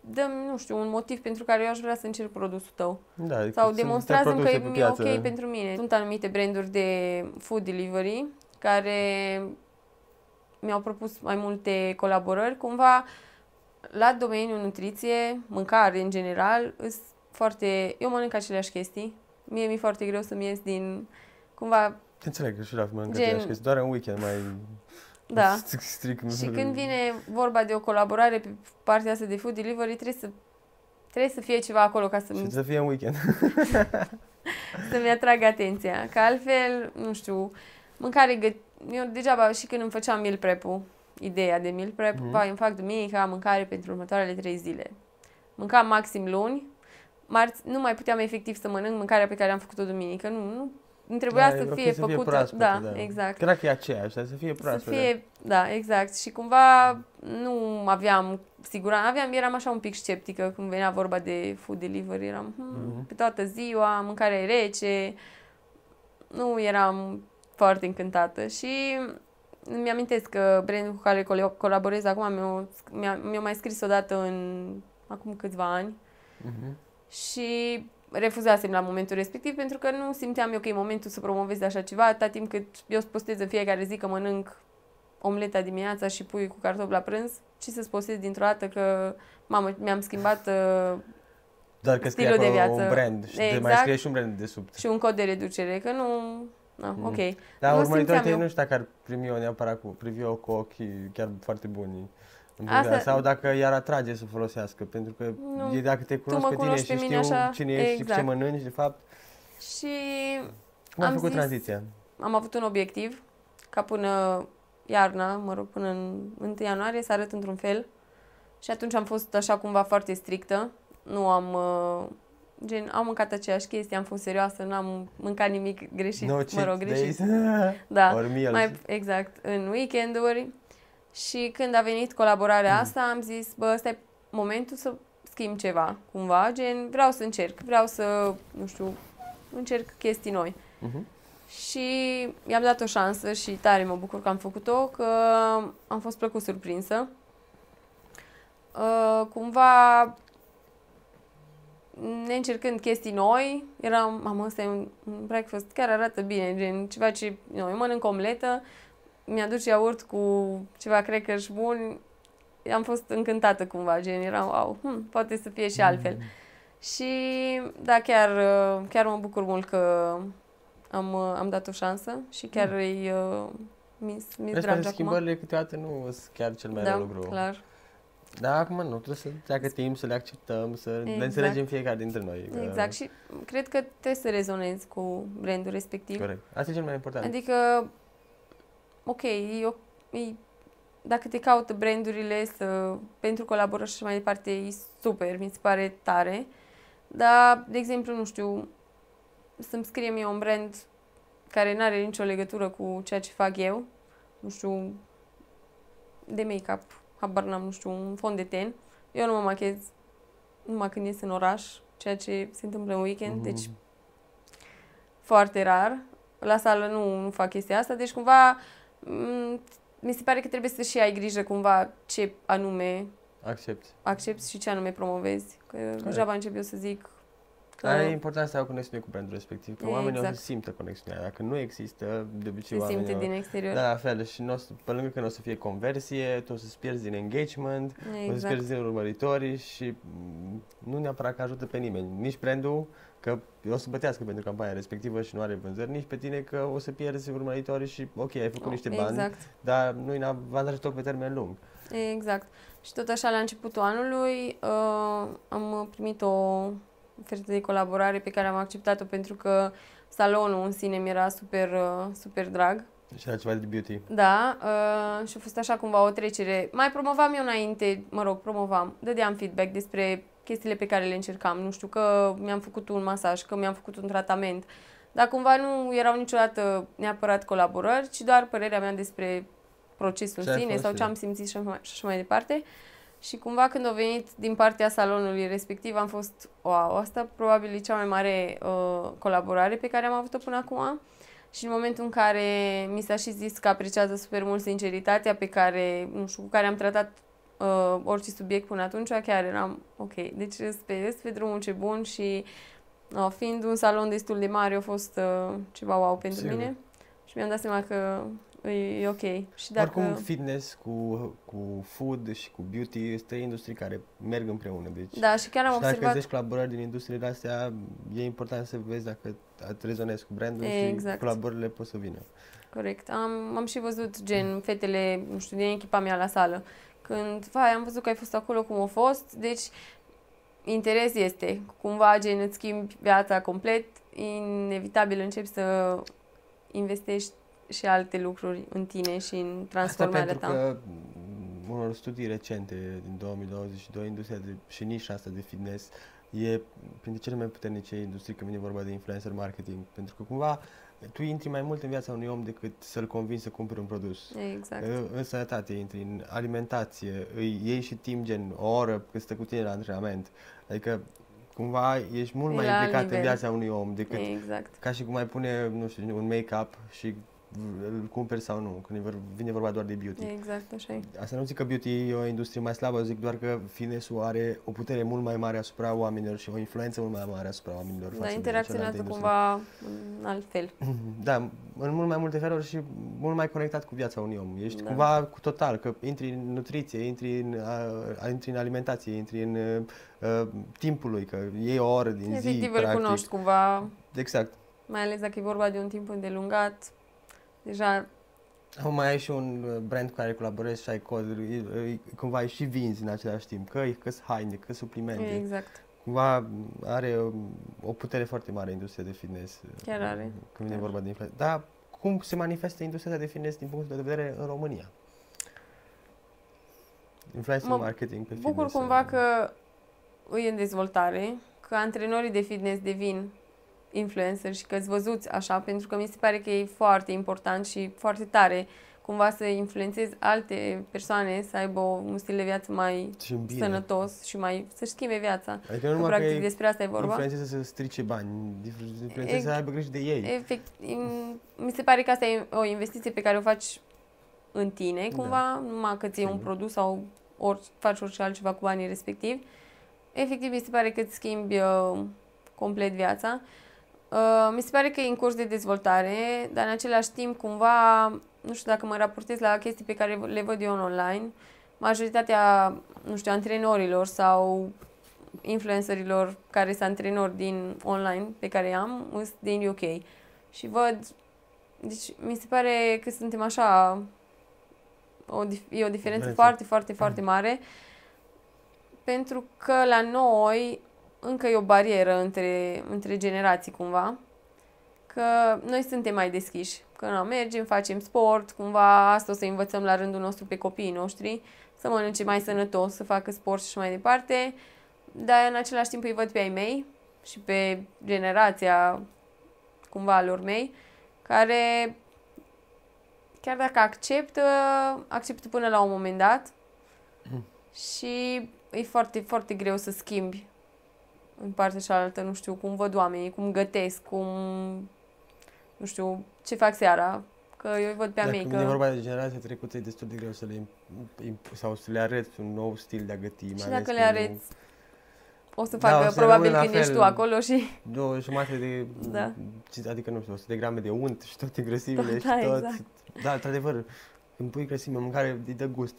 dăm, nu știu, un motiv pentru care eu aș vrea să încerc produsul tău. Da, adică Sau sunt demonstrează că produse e pe e piață. ok pentru mine. Sunt anumite branduri de food delivery care mi-au propus mai multe colaborări. Cumva, la domeniul nutriție, mâncare în general, îs foarte... Eu mănânc aceleași chestii. Mie mi-e foarte greu să-mi ies din... Cumva, Te înțeleg că și la mănâncă Gen- același chestii, doar în weekend mai da. stric, stric. Și când vine vorba de o colaborare pe partea asta de food delivery, trebuie să, trebuie să fie ceva acolo ca Și să-mi, să fie în weekend. să-mi atragă atenția. Că altfel, nu știu, mâncare găt... Eu degeaba și când îmi făceam meal prep-ul, ideea de meal prep, Mhm. mm-hmm. vai, îmi fac duminica mâncare pentru următoarele trei zile. Mâncam maxim luni, marți nu mai puteam efectiv să mănânc mâncarea pe care am făcut-o duminică. Nu, nu, nu trebuia Da, e să ok fie să fie făcută. proaspătă, da, da. exact. Chiar dacă e aceeași, dar să fie Să proaspătă. fie, da, exact. Și cumva nu aveam siguranță, aveam, eram așa un pic sceptică când venea vorba de food delivery, eram hmm, Mhm. pe toată ziua, mâncarea e rece, nu eram foarte încântată și îmi amintesc că brandul cu care colo- colaborez acum mi-a, mi-a, mi-a mai scris odată în acum câțiva ani Mhm. și refuzasem la momentul respectiv pentru că nu simțeam eu că e momentul să promovez așa ceva, atâta timp cât eu îți postez în fiecare zi că mănânc omleta dimineața și pui cu cartofi la prânz și să-ți postez dintr-o dată că, mamă, mi-am schimbat uh, Doar că scrie Stilul de acolo un viață. brand și te mai Exact. scrie și un brand de sub. și un cod de reducere, că nu... Na, Mm. ok. Dar Nu urmăritorii simțeam tăi eu. nu știu dacă ar primi-o neapărat cu, privi-o cu ochii chiar foarte buni. în Asta- Asta... Sau dacă i-ar atrage să folosească, pentru că Nu. e dacă te cunosc mă pe tine cunoști și pe mine știu așa, cine ești și exact. ce mănânci, de fapt, Și cum ai Am făcut zis- tranziția? am avut un obiectiv ca până iarna, mă rog, până în 1 ianuarie să arăt într-un fel. Și atunci am fost așa cumva foarte strictă. Nu am... Uh, gen, am mâncat aceeași chestie, am fost serioasă, nu am mâncat nimic greșit, No mă cheat rog, greșit. days. Da, Or meals. mai exact, în weekenduri. Și când a venit colaborarea Mm. asta, am zis, bă, ăsta e momentul să schimb ceva, cumva, gen, vreau să încerc, vreau să, nu știu, încerc chestii noi. Mhm. Și i-am dat o șansă și tare mă bucur că am făcut-o, că am fost plăcut surprinsă. Uh, cumva, neîncercând chestii noi, eram, mamă, ăsta e un, un breakfast, chiar arată bine, gen ceva ce, nu, eu mănânc omletă, mi-aduce iaurt cu ceva crackers buni, am fost încântată cumva, gen, eram, wow, hm, poate să fie și altfel. Și da, chiar, uh, chiar mă bucur mult că am, uh, am dat o șansă și chiar Mm. îi uh, mi-s, mi-s Vezi, dragi poate acum. schimbările câteodată nu sunt chiar cel mai da, rău lucru. clar. Dar acum nu, trebuie să treacă timp, să le acceptăm, să le Exact. înțelegem fiecare dintre noi. că- Exact. Și cred că trebuie să rezonezi cu brandul respectiv. Corect. Asta e cel mai important. Adică, ok, e, o- e, dacă te caută brandurile să, pentru colaborări și așa mai departe, e super, mi se pare tare. Dar, de exemplu, nu știu, să-mi scrie mie un brand care nu are nicio legătură cu ceea ce fac eu, nu știu, de make-up, habar n-am, nu știu, un fond de ten. Eu nu mă machez numai când ies în oraș, ceea ce se întâmplă în weekend, Mhm. deci foarte rar. La sală nu, nu fac chestia asta, deci cumva m, mi se pare că trebuie să și ai grijă cumva ce anume Accepti. accepti și ce anume promovezi. Că degeaba încep eu să zic că Dar e important să ai o conexiune cu brandul respectiv, că oamenii o Exact. să simtă conexiunea. Dacă nu există, de obicei se oamenii simte o- din exterior. Da, la fel. Și n o să, pe lângă că nu o să fie conversie, tu o să-ți pierzi din engagement, o să-ți Exact. pierzi din urmăritori și mm, nu neapărat că ajută pe nimeni. Nici brandul, că o să bătească pentru campania respectivă și nu are vânzări, nici pe tine că o să pierzi urmăritorii și ok, ai făcut niște bani, Exact. dar nu e avantaj tot pe termen lung. Exact. Și tot așa, la începutul anului, uh, am primit o ofertă de colaborare pe care am acceptat-o pentru că salonul în sine mi era super, uh, super drag. Și era ceva de beauty. Da, uh, și a fost așa cumva o trecere. Mai promovam eu înainte, mă rog, promovam, dădeam feedback despre chestiile pe care le încercam. Nu știu, că mi-am făcut un masaj, că mi-am făcut un tratament. Dar cumva nu erau niciodată neapărat colaborări, ci doar părerea mea despre procesul Ce în ai sine fost, sau ce da. am simțit și mai, și așa mai departe. Și cumva când a venit din partea salonului respectiv am fost, wow, asta probabil e cea mai mare uh, colaborare pe care am avut-o până acum. Și în momentul în care mi s-a și zis că apreciază super mult sinceritatea pe care, nu știu, cu care am tratat uh, orice subiect până atunci, chiar eram ok. Deci sunt pe, sunt pe drumul ce bun și uh, fiind un salon destul de mare a fost uh, ceva wow pentru Sigur. mine. Și mi-am dat seama că e, e ok. Și dacă... Oricum, fitness cu, cu food și cu beauty este trei industrii care merg împreună. Deci, Da, și chiar am și dacă observat... zici colaborări din industriile astea, e important să vezi dacă rezonezi cu brandul și Exact. colaborările pot să vină. Corect. Am, am și văzut gen fetele, nu știu, din echipa mea la sală. Când, vai, am văzut că ai fost acolo cum a fost, deci interes este. Cumva gen îți schimbi viața complet, inevitabil începi să investești și alte lucruri în tine și în Asta transformarea pentru ta. că m, unor studii recente din 2022, industria de, și nișa asta de fitness e printre cele mai puternice industrii când vine vorba de influencer marketing. Pentru că cumva tu intri mai mult în viața unui om decât să-l convingi să cumpere un produs. Exact. În- În sănătate intri, în alimentație, îi iei și timp gen o oră când stă cu tine la antrenament. Adică cumva ești mult E mai la alt implicat în nivel. viața unui om decât Exact. ca și cum ai pune, nu știu, un make-up și îl cumperi sau nu, când e vor- vine vorba doar de beauty. Exact, așa e. Asta nu zic că beauty e o industrie mai slabă, zic doar că fitness-ul are o putere mult mai mare asupra oamenilor și o influență mult mai mare asupra oamenilor. Da, față de interacționează celelalte cumva în alt fel. industrii. Da, în mult mai multe feluri și mult mai conectat cu viața unui om. Ești Da. cumva cu total, că intri în nutriție, intri în, a, intri în alimentație, intri în uh, timpul lui, că iei o oră din zi, Efectiv îl practic. cunoști cumva, Exact. mai ales dacă e vorba de un timp îndelungat. Deja Acum mai ai și un uh, brand cu care colaborezi și ai cod, îi- îi- cumva îi și vinzi în același timp, că că haine, că suplimente. Exact. Cumva are o, o putere foarte mare industria de fitness. uh, Chiar are. Când vine Chiar. vorba de influență. Dar cum se manifestă industria de fitness din punctul de vedere în România? Influencer Mă marketing pe Bucur fitness. cumva uh, că e în dezvoltare, că antrenorii de fitness devin influencer și că-ți văzuți așa, pentru că mi se pare că e foarte important și foarte tare cumva să influențezi alte persoane să aibă un stil de viață mai și în bine. sănătos și mai să-și schimbe viața. Adică nu Că, numai că practic e despre asta e vorba. influențează să strice bani, influențează să Ex- aibă grijă de ei. Efect, im- mi se pare că asta e o investiție pe care o faci în tine, Da. cumva, numai că ți iei un Sigur. produs sau ori, faci orice altceva cu banii respectivi. Efectiv, mi se pare că îți schimbi uh, complet viața. Uh, mi se pare că e în curs de dezvoltare, dar în același timp, cumva, nu știu dacă mă raportez la chestii pe care le văd eu în online, majoritatea, nu știu, antrenorilor sau influencerilor care sunt antrenori din online pe care am, sunt din UK. Și văd, deci mi se pare că suntem așa, o, dif- e o diferență Diferență. foarte, foarte, foarte mare, pentru că la noi încă e o barieră între, între generații cumva, că noi suntem mai deschiși, că nu, mergem, facem sport, cumva asta o să învățăm la rândul nostru pe copiii noștri, să mănânce mai sănătos, să facă sport și așa mai departe, dar în același timp îi văd pe ai mei și pe generația cumva a lor mei, care chiar dacă acceptă, acceptă până la un moment dat. Și e foarte, foarte greu să schimbi în partea cealaltă, nu știu, cum văd oamenii, cum gătesc, cum, nu știu, ce fac seara, că eu îi văd pe a Dacă mei, vine că... vorba de generația trecută, e destul de greu să le imp- imp- sau să le arăți un nou stil de a găti. Și mai dacă ales le când arăți, o să Da, facă o să probabil rămână la când ești fel. tu acolo și... Două jumate de, Da. adică nu știu, 100 de grame de unt și toate grăsimile Da, și tot. exact. Da, într-adevăr, când pui grăsime în mâncare, îi dă gust.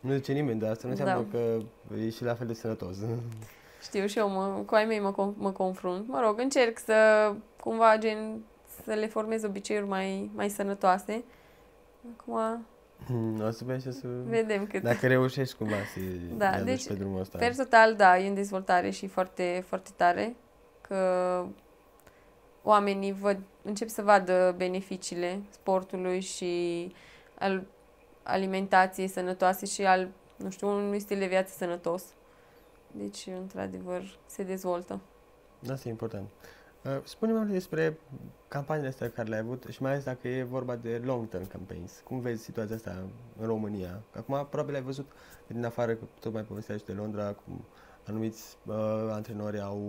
Nu zice nimeni, dar asta nu înseamnă Da. că e și la fel de sănătos. Știu și eu, mă, cu ai mei mă, con- mă confrunt. Mă rog, încerc să, cumva, gen, să le formez obiceiuri mai, mai sănătoase. Acum, Hmm, o să vezi și o să... vedem cât. Dacă reușești cumva să Da, da, deci, deci, pe drumul ăsta. Per total, da, e în dezvoltare și foarte, foarte tare. Că oamenii văd, încep să vadă beneficiile sportului și al alimentației sănătoase și al, nu știu, unui stil de viață sănătos. Deci, într-adevăr, se dezvoltă. Asta e important. Uh, Spune-mi despre campaniile astea care le-ai avut și mai ales dacă e vorba de long-term campaigns. Cum vezi situația asta în România? Acum probabil ai văzut din afară, că tocmai povesteai și de Londra, cum anumiți uh, antrenori au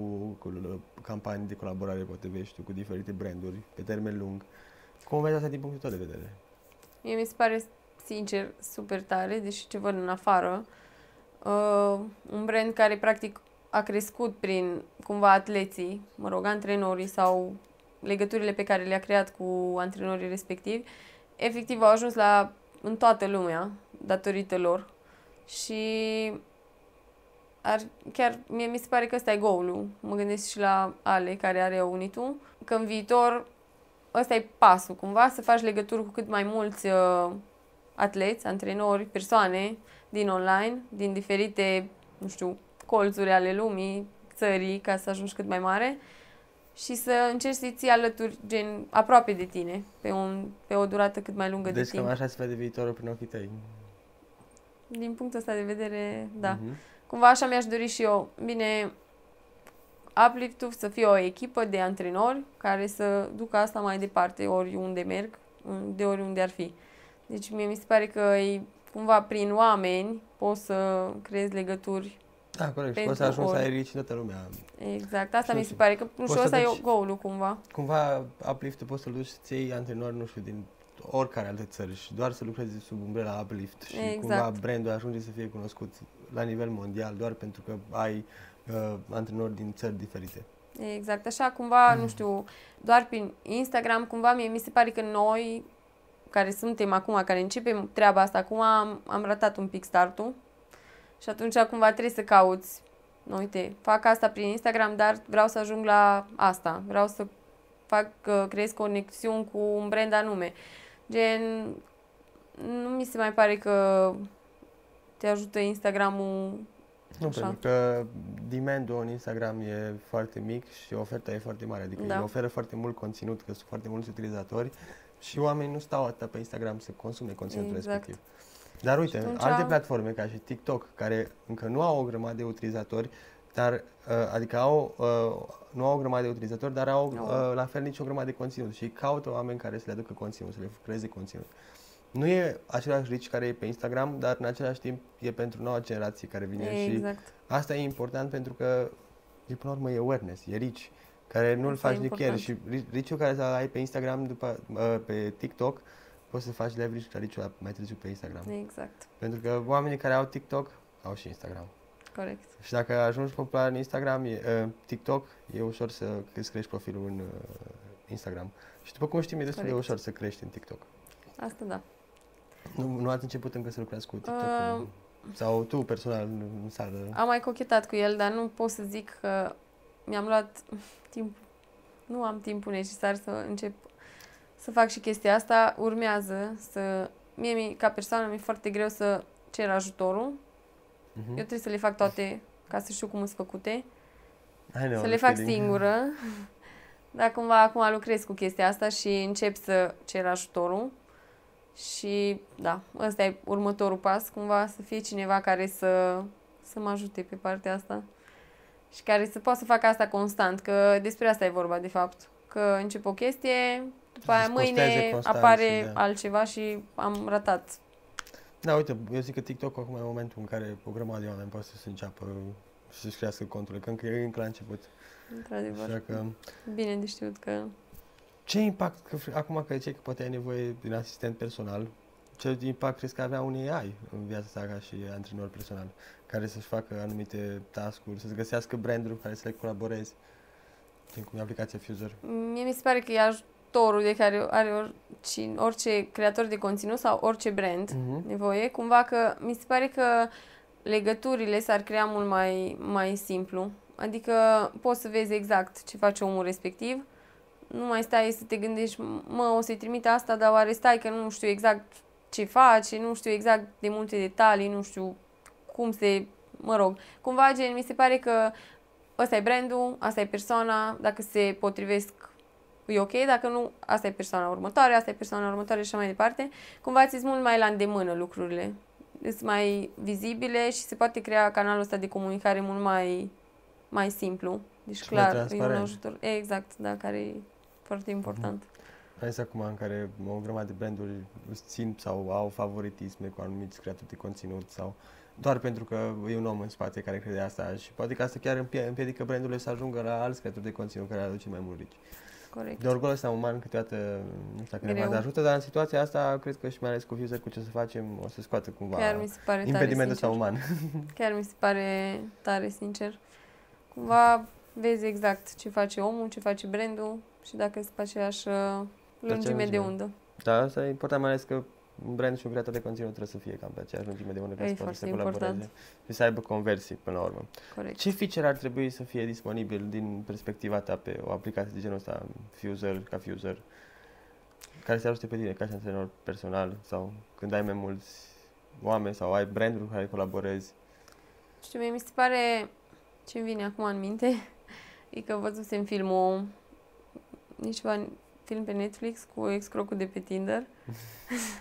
uh, campanii de colaborare, poate vezi tu, cu diferite branduri pe termen lung. Cum vezi asta din punctul tău de vedere? Mie mi se pare, sincer, super tare, deși ce văd în afară. Uh, un brand care, practic, a crescut prin, cumva, atleții, mă rog, antrenorii sau legăturile pe care le-a creat cu antrenorii respectivi, efectiv au ajuns la, în toată lumea, datorită lor. Și ar, chiar mie mi se pare că ăsta e goal Mă gândesc și la Ale, care are Unitu, că în viitor ăsta e pasul, cumva, să faci legături cu cât mai mulți uh, atleți, antrenori, persoane din online, din diferite, nu știu, colțuri ale lumii, țării, ca să ajungi cât mai mare și să încerci să-i ții alături, gen, aproape de tine, pe, un, pe o durată cât mai lungă deci de timp. Deci cam așa se vede viitorul prin ochii tăi. Din punctul ăsta de vedere, da. Uh-huh. Cumva așa mi-aș dori și eu. Bine, uplift să fie o echipă de antrenori care să ducă asta mai departe oriunde merg, de oriunde ar fi. Deci mie mi se pare că e cumva prin oameni poți să creezi legături da, corect. Și poți să ajungi ori. să ai rici toată lumea. Exact. Asta mi se pare că nu știu, ăsta e goal cumva. Cumva uplift poți să duci să iei antrenori, nu știu, din oricare alte țări și doar să lucrezi sub umbrela Uplift și exact. cumva brandul ajunge să fie cunoscut la nivel mondial doar pentru că ai uh, antrenori din țări diferite. Exact, așa cumva, mm. nu știu, doar prin Instagram, cumva mie mi se pare că noi, care suntem acum, care începem treaba asta acum, am, am ratat un pic startul și atunci cumva trebuie să cauți, nu, uite, fac asta prin Instagram, dar vreau să ajung la asta, vreau să fac, uh, creez conexiuni cu un brand anume. Gen, nu mi se mai pare că te ajută Instagramul nu, așa. pentru că demandul în Instagram e foarte mic și oferta e foarte mare. Adică da. oferă foarte mult conținut, că sunt foarte mulți utilizatori și oamenii nu stau atât pe Instagram să consume conținutul exact. respectiv. Dar uite, atunci... alte platforme ca și TikTok, care încă nu au o grămadă de utilizatori, dar, uh, adică au, uh, nu au o grămadă de utilizatori, dar au no. uh, la fel nici o grămadă de conținut și caută oameni care să le aducă conținut, să le creeze conținut. Nu e același rici care e pe Instagram, dar în același timp e pentru noua generație care vine exact. și asta e important pentru că e până la urmă e awareness, e rici care nu-l faci nicăieri și riciul care să ai pe Instagram după, uh, pe TikTok poți să faci leverage la riciul mai târziu pe Instagram. Exact. Pentru că oamenii care au TikTok au și Instagram. Corect. Și dacă ajungi popular în Instagram, e, uh, TikTok, e ușor să îți crești profilul în uh, Instagram. Și după cum știm, e destul Corect. de ușor să crești în TikTok. Asta da. Nu, nu ați început încă să lucrați cu TikTok? Uh, sau tu personal în sală? Am mai cochetat cu el, dar nu pot să zic că mi-am luat timp. Nu am timpul necesar să încep să fac și chestia asta. Urmează să... Mie, ca persoană, mi-e foarte greu să cer ajutorul Uh-huh. Eu trebuie să le fac toate ca să știu cum sunt făcute. know, să le fac feeling. singură. Dar cumva acum lucrez cu chestia asta și încep să cer ajutorul. Și da, ăsta e următorul pas, cumva să fie cineva care să, să mă ajute pe partea asta. Și care să poată să facă asta constant, că despre asta e vorba de fapt. Că încep o chestie, după aia mâine apare da. altceva și am ratat da, uite, eu zic că TikTok acum e momentul în care o grămadă de oameni poate să se înceapă și să-și crească conturile, că încă e încă la început. Într-adevăr. Așa că... Bine de știut că... Ce impact, că, acum că ziceai că poate ai nevoie de un asistent personal, ce impact crezi că avea un AI în viața ta ca și antrenor personal, care să-și facă anumite task-uri, să-ți găsească branduri cu care să le colaborezi, cum e aplicația Fuser? Mie mi se pare că ea torul de care are oricine, orice creator de conținut sau orice brand uh-huh. nevoie, cumva că mi se pare că legăturile s-ar crea mult mai, mai simplu. Adică poți să vezi exact ce face omul respectiv, nu mai stai să te gândești, mă, o să-i trimit asta, dar oare stai că nu știu exact ce face, nu știu exact de multe detalii, nu știu cum se, mă rog, cumva gen, mi se pare că ăsta e brandul, asta e persoana, dacă se potrivesc e ok, dacă nu, asta e persoana următoare, asta e persoana următoare și așa mai departe. Cumva ți mult mai la îndemână lucrurile. Sunt mai vizibile și se poate crea canalul ăsta de comunicare mult mai, mai simplu Deci Și mai clar, e un transparent. ajutor. Exact, da, care e foarte important. Mai este acum în care o grămadă de branduri îți țin sau au favoritisme cu anumiți creatori de conținut sau doar pentru că e un om în spate care crede asta și poate că asta chiar împie- împiedică brandurile să ajungă la alți creatori de conținut care aduce mai mult reach. Corect. De orgolul ăsta uman câteodată, nu știu dacă ne Greu. mai ajută, dar în situația asta cred că și mai ales cu Fuser, cu ce o să facem, o să scoată cumva Chiar mi se pare tare, impedimentul sincer. ăsta uman. Chiar mi se pare tare, sincer. Cumva vezi exact ce face omul, ce face brandul și dacă sunt pe aceeași uh, lungime de lungime. undă. Dar asta e important, mai ales că un brand și un creator de conținut trebuie să fie cam pe aceeași lungime de undă ca E să poată să foarte colaboreze important. și să aibă conversii până la urmă. Corect. Ce feature ar trebui să fie disponibil din perspectiva ta pe o aplicație de genul ăsta, Fuser, ca Fuser, care să ajute pe tine ca și antrenor personal sau când ai mai mulți oameni sau ai branduri cu care colaborezi? Știu, mie mi se pare ce îmi vine acum în minte e că văzusem filmul nici ceva film pe Netflix cu ex-crocul de pe Tinder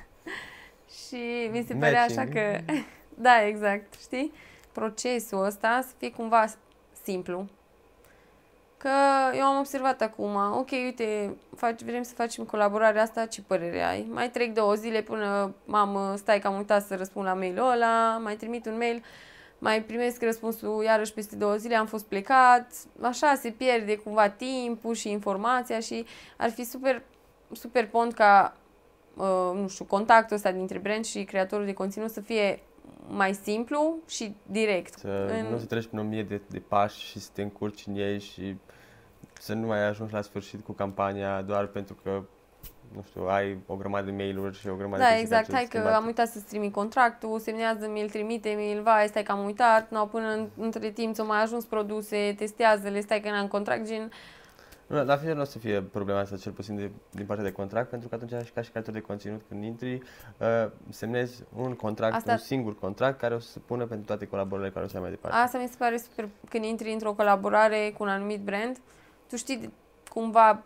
și mi se pare așa Matching. că da, exact, știi? Procesul ăsta să fie cumva simplu. Că eu am observat acum, ok, uite, faci, vrem să facem colaborarea asta, ce părere ai? Mai trec două zile până, mamă, stai că am uitat să răspund la mailul ăla, mai trimit un mail, mai primesc răspunsul iarăși peste două zile, am fost plecat, așa se pierde cumva timpul și informația și ar fi super, super pont ca, uh, nu știu, contactul ăsta dintre brand și creatorul de conținut să fie mai simplu și direct. Să În- nu să treci prin o mie de, de pași și să te încurci în ei și să nu mai ajungi la sfârșit cu campania doar pentru că nu știu, ai o grămadă de mail-uri și o grămadă de Da, chestii exact. care Hai că schimbate. am uitat să-ți trimit contractul, semnează, mi-l trimite, mi-l vai, stai că am uitat, no, până în, între timp ți-au mai ajuns produse, testează-le, stai că n-am contract, gen, Nu, la final nu o să fie problema asta, cel puțin de, din partea de contract, pentru că atunci și ca și creator de conținut, când intri, uh, semnezi un contract, Asta- un singur contract care o să se pună pentru toate colaborările care o să ia mai departe. asta mi se pare super, când intri într-o colaborare cu un anumit brand, tu știi de- cumva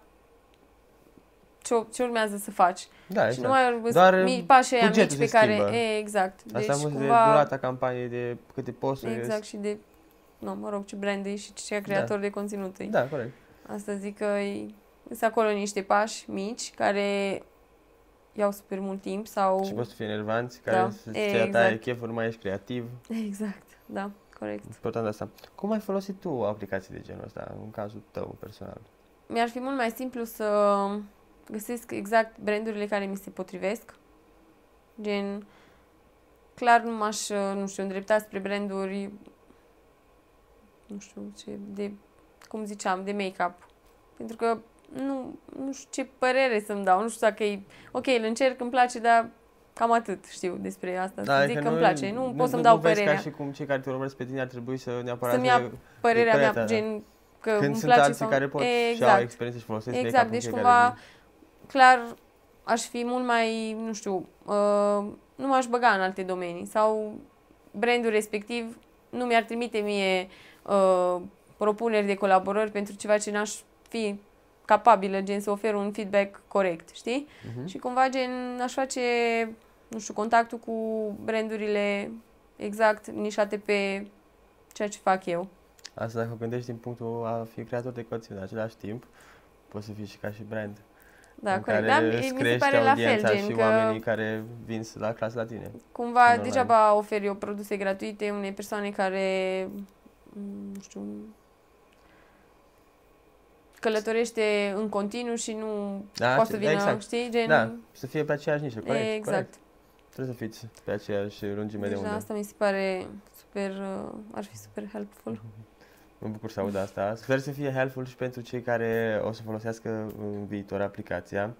ce, ce urmează să faci. da, Și nu exact. mai Doar mi, pașii aia bugetul mici pe se care... schimbă. E, exact. Deci Asta mult de cumva, durata campaniei, de câte posturi. Exact, și de, nu, mă rog, ce brand e și ce creator de conținut e. Da, corect. Asta zic că e, sunt acolo niște pași mici care iau super mult timp sau... Și poți să fii enervanți, care Da, să-ți e, ia taie exact. cheful, nu mai ești creativ. Exact, da, corect. Important asta. Cum ai folosit tu aplicații de genul ăsta, în cazul tău personal? Mi-ar fi mult mai simplu să găsesc exact brandurile care mi se potrivesc. Gen, clar nu m-aș, nu știu, îndrepta spre branduri, nu știu ce, de, cum ziceam, de make-up. Pentru că nu, nu știu ce părere să-mi dau, nu știu dacă e, ok, îl încerc, îmi place, dar cam atât știu despre asta, să zic că îmi place. Nu, pot să-mi dau nu vezi părerea, ca și cum cei care te urmăresc pe tine ar trebui să neapărat Să-mi ia părerea mea, părerea ta, da. gen, că Când îmi sunt place alții sau... care pot și au exact. experiență și folosesc Exact, make-up-ul deci în fiecare cumva, zi. Clar, aș fi mult mai, nu știu, uh, nu m-aș băga în alte domenii sau brandul respectiv nu mi-ar trimite mie uh, propuneri de colaborări pentru ceva ce n-aș fi capabilă, gen să ofer un feedback corect, știi? Mhm. Și cumva, gen, aș face, nu știu, contactul cu brandurile exact nișate pe ceea ce fac eu. Asta dacă o gândești din punctul a fi creator de conținut în același timp, poți să fii și ca și brand. Da, în corect. care Da, mi îți mi se crești pare la fel, audiența gen, și că... oamenii care vin să- la clasă la tine. Cumva Online. degeaba oferi eu produse gratuite unei persoane care, m, nu știu, călătorește în continuu și nu Da, poate să da, vină, exact. știi, gen... Da, să fie pe aceeași nișă, corect, exact. corect. Trebuie să fiți pe aceeași lungime de Deci da, undă. asta mi se pare super, uh, ar fi super helpful. Mă bucur să aud asta. Sper să fie helpful și pentru cei care o să folosească în viitor aplicația.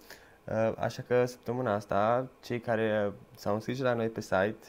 Uh, Așa că săptămâna asta, cei care s-au înscris la noi pe site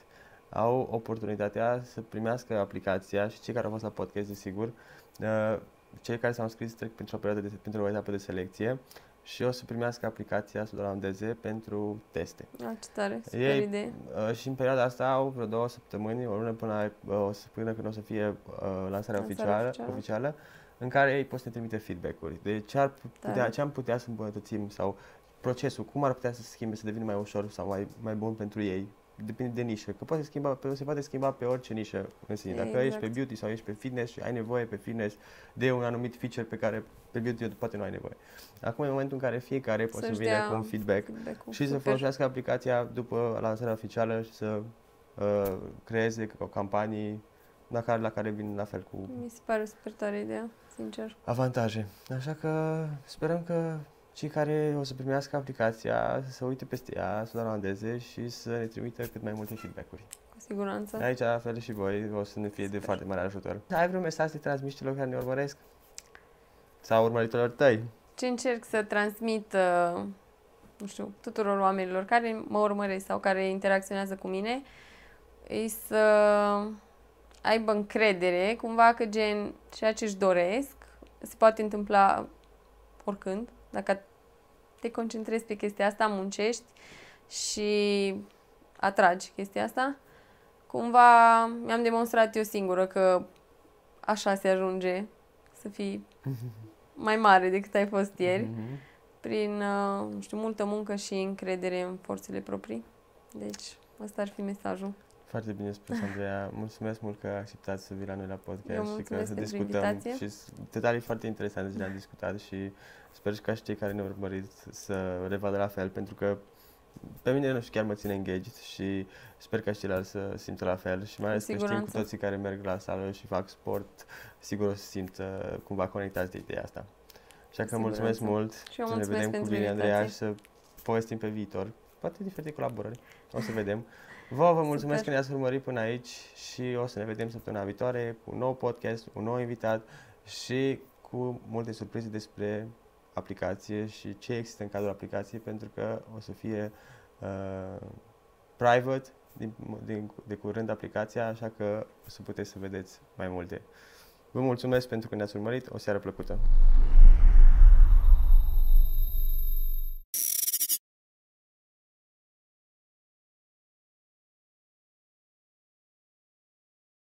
au oportunitatea să primească aplicația și cei care au fost la podcast, desigur, uh, cei care s-au înscris trec pentru o perioadă de, pentru o etapă de selecție și o să primească aplicația să la DZ pentru teste. Ah, ce tare, super Ei, idee. Uh, și în perioada asta au vreo două săptămâni, o lună până, uh, o să, până când o să fie uh, lansarea Lansarea oficială, oficială. oficială, în care ei pot să ne trimite feedback-uri. De ce, ar putea, Tare. ce am putea să îmbunătățim sau procesul, cum ar putea să se schimbe, să devină mai ușor sau mai, mai bun pentru ei depinde de nișă, că poate schimba, pe, se poate schimba pe orice nișă în sine. Dacă Exact. ești pe beauty sau ești pe fitness și ai nevoie pe fitness de un anumit feature pe care pe beauty poate nu ai nevoie. Acum e momentul în care fiecare poate să Să-și vină dea cu un feedback feedback-ul. și să Super. folosească aplicația după lansarea oficială și să uh, creeze o campanii la care, la care vin la fel cu Mi se pare o super tare ideea, sincer. avantaje. Așa că sperăm că cei care o să primească aplicația să se uite peste ea, să o downloadeze și să ne trimită cât mai multe feedback-uri. Cu siguranță. Aici, la fel și voi, o să ne fie de Sper. foarte mare ajutor. Ai vreun mesaj să transmiți celor care ne urmăresc? Sau urmăritorilor tăi? Ce încerc să transmit, uh, nu știu, tuturor oamenilor care mă urmăresc sau care interacționează cu mine, e să aibă încredere, cumva că gen ceea ce își doresc se poate întâmpla oricând, dacă te concentrezi pe chestia asta, muncești și atragi chestia asta. Cumva mi-am demonstrat eu singură că așa se ajunge să fii mai mare decât ai fost ieri, Mhm. prin, uh, nu știu, multă muncă și încredere în forțele proprii. Deci, ăsta ar fi mesajul. Foarte bine spus, Andreea. Mulțumesc mult că ai acceptat să vii la noi la podcast Eu și că mulțumesc să pentru discutăm. invitație. Și s- detalii foarte interesante ce le-am discutat și sper și ca și cei care ne urmărit să le vadă la fel, pentru că pe mine, nu știu, chiar mă ține engaged și sper ca și ceilalți să simtă la fel și mai ales că știm cu siguranță. toții care merg la sală și fac sport, sigur o să simtă cumva conectați de ideea asta. Așa că Cu mulțumesc siguranță. mult Și eu să ne mulțumesc vedem cu pentru bine, Andreea, și invitație. să povestim pe viitor. Poate diferite colaborări. O să vedem. Vă, vă mulțumesc Super. că ne-ați urmărit până aici și o să ne vedem săptămâna viitoare cu un nou podcast, un nou invitat și cu multe surprize despre aplicație și ce există în cadrul aplicației pentru că o să fie uh, private din, din, de curând aplicația, așa că o să puteți să vedeți mai multe. Vă mulțumesc pentru că ne-ați urmărit, o seară plăcută!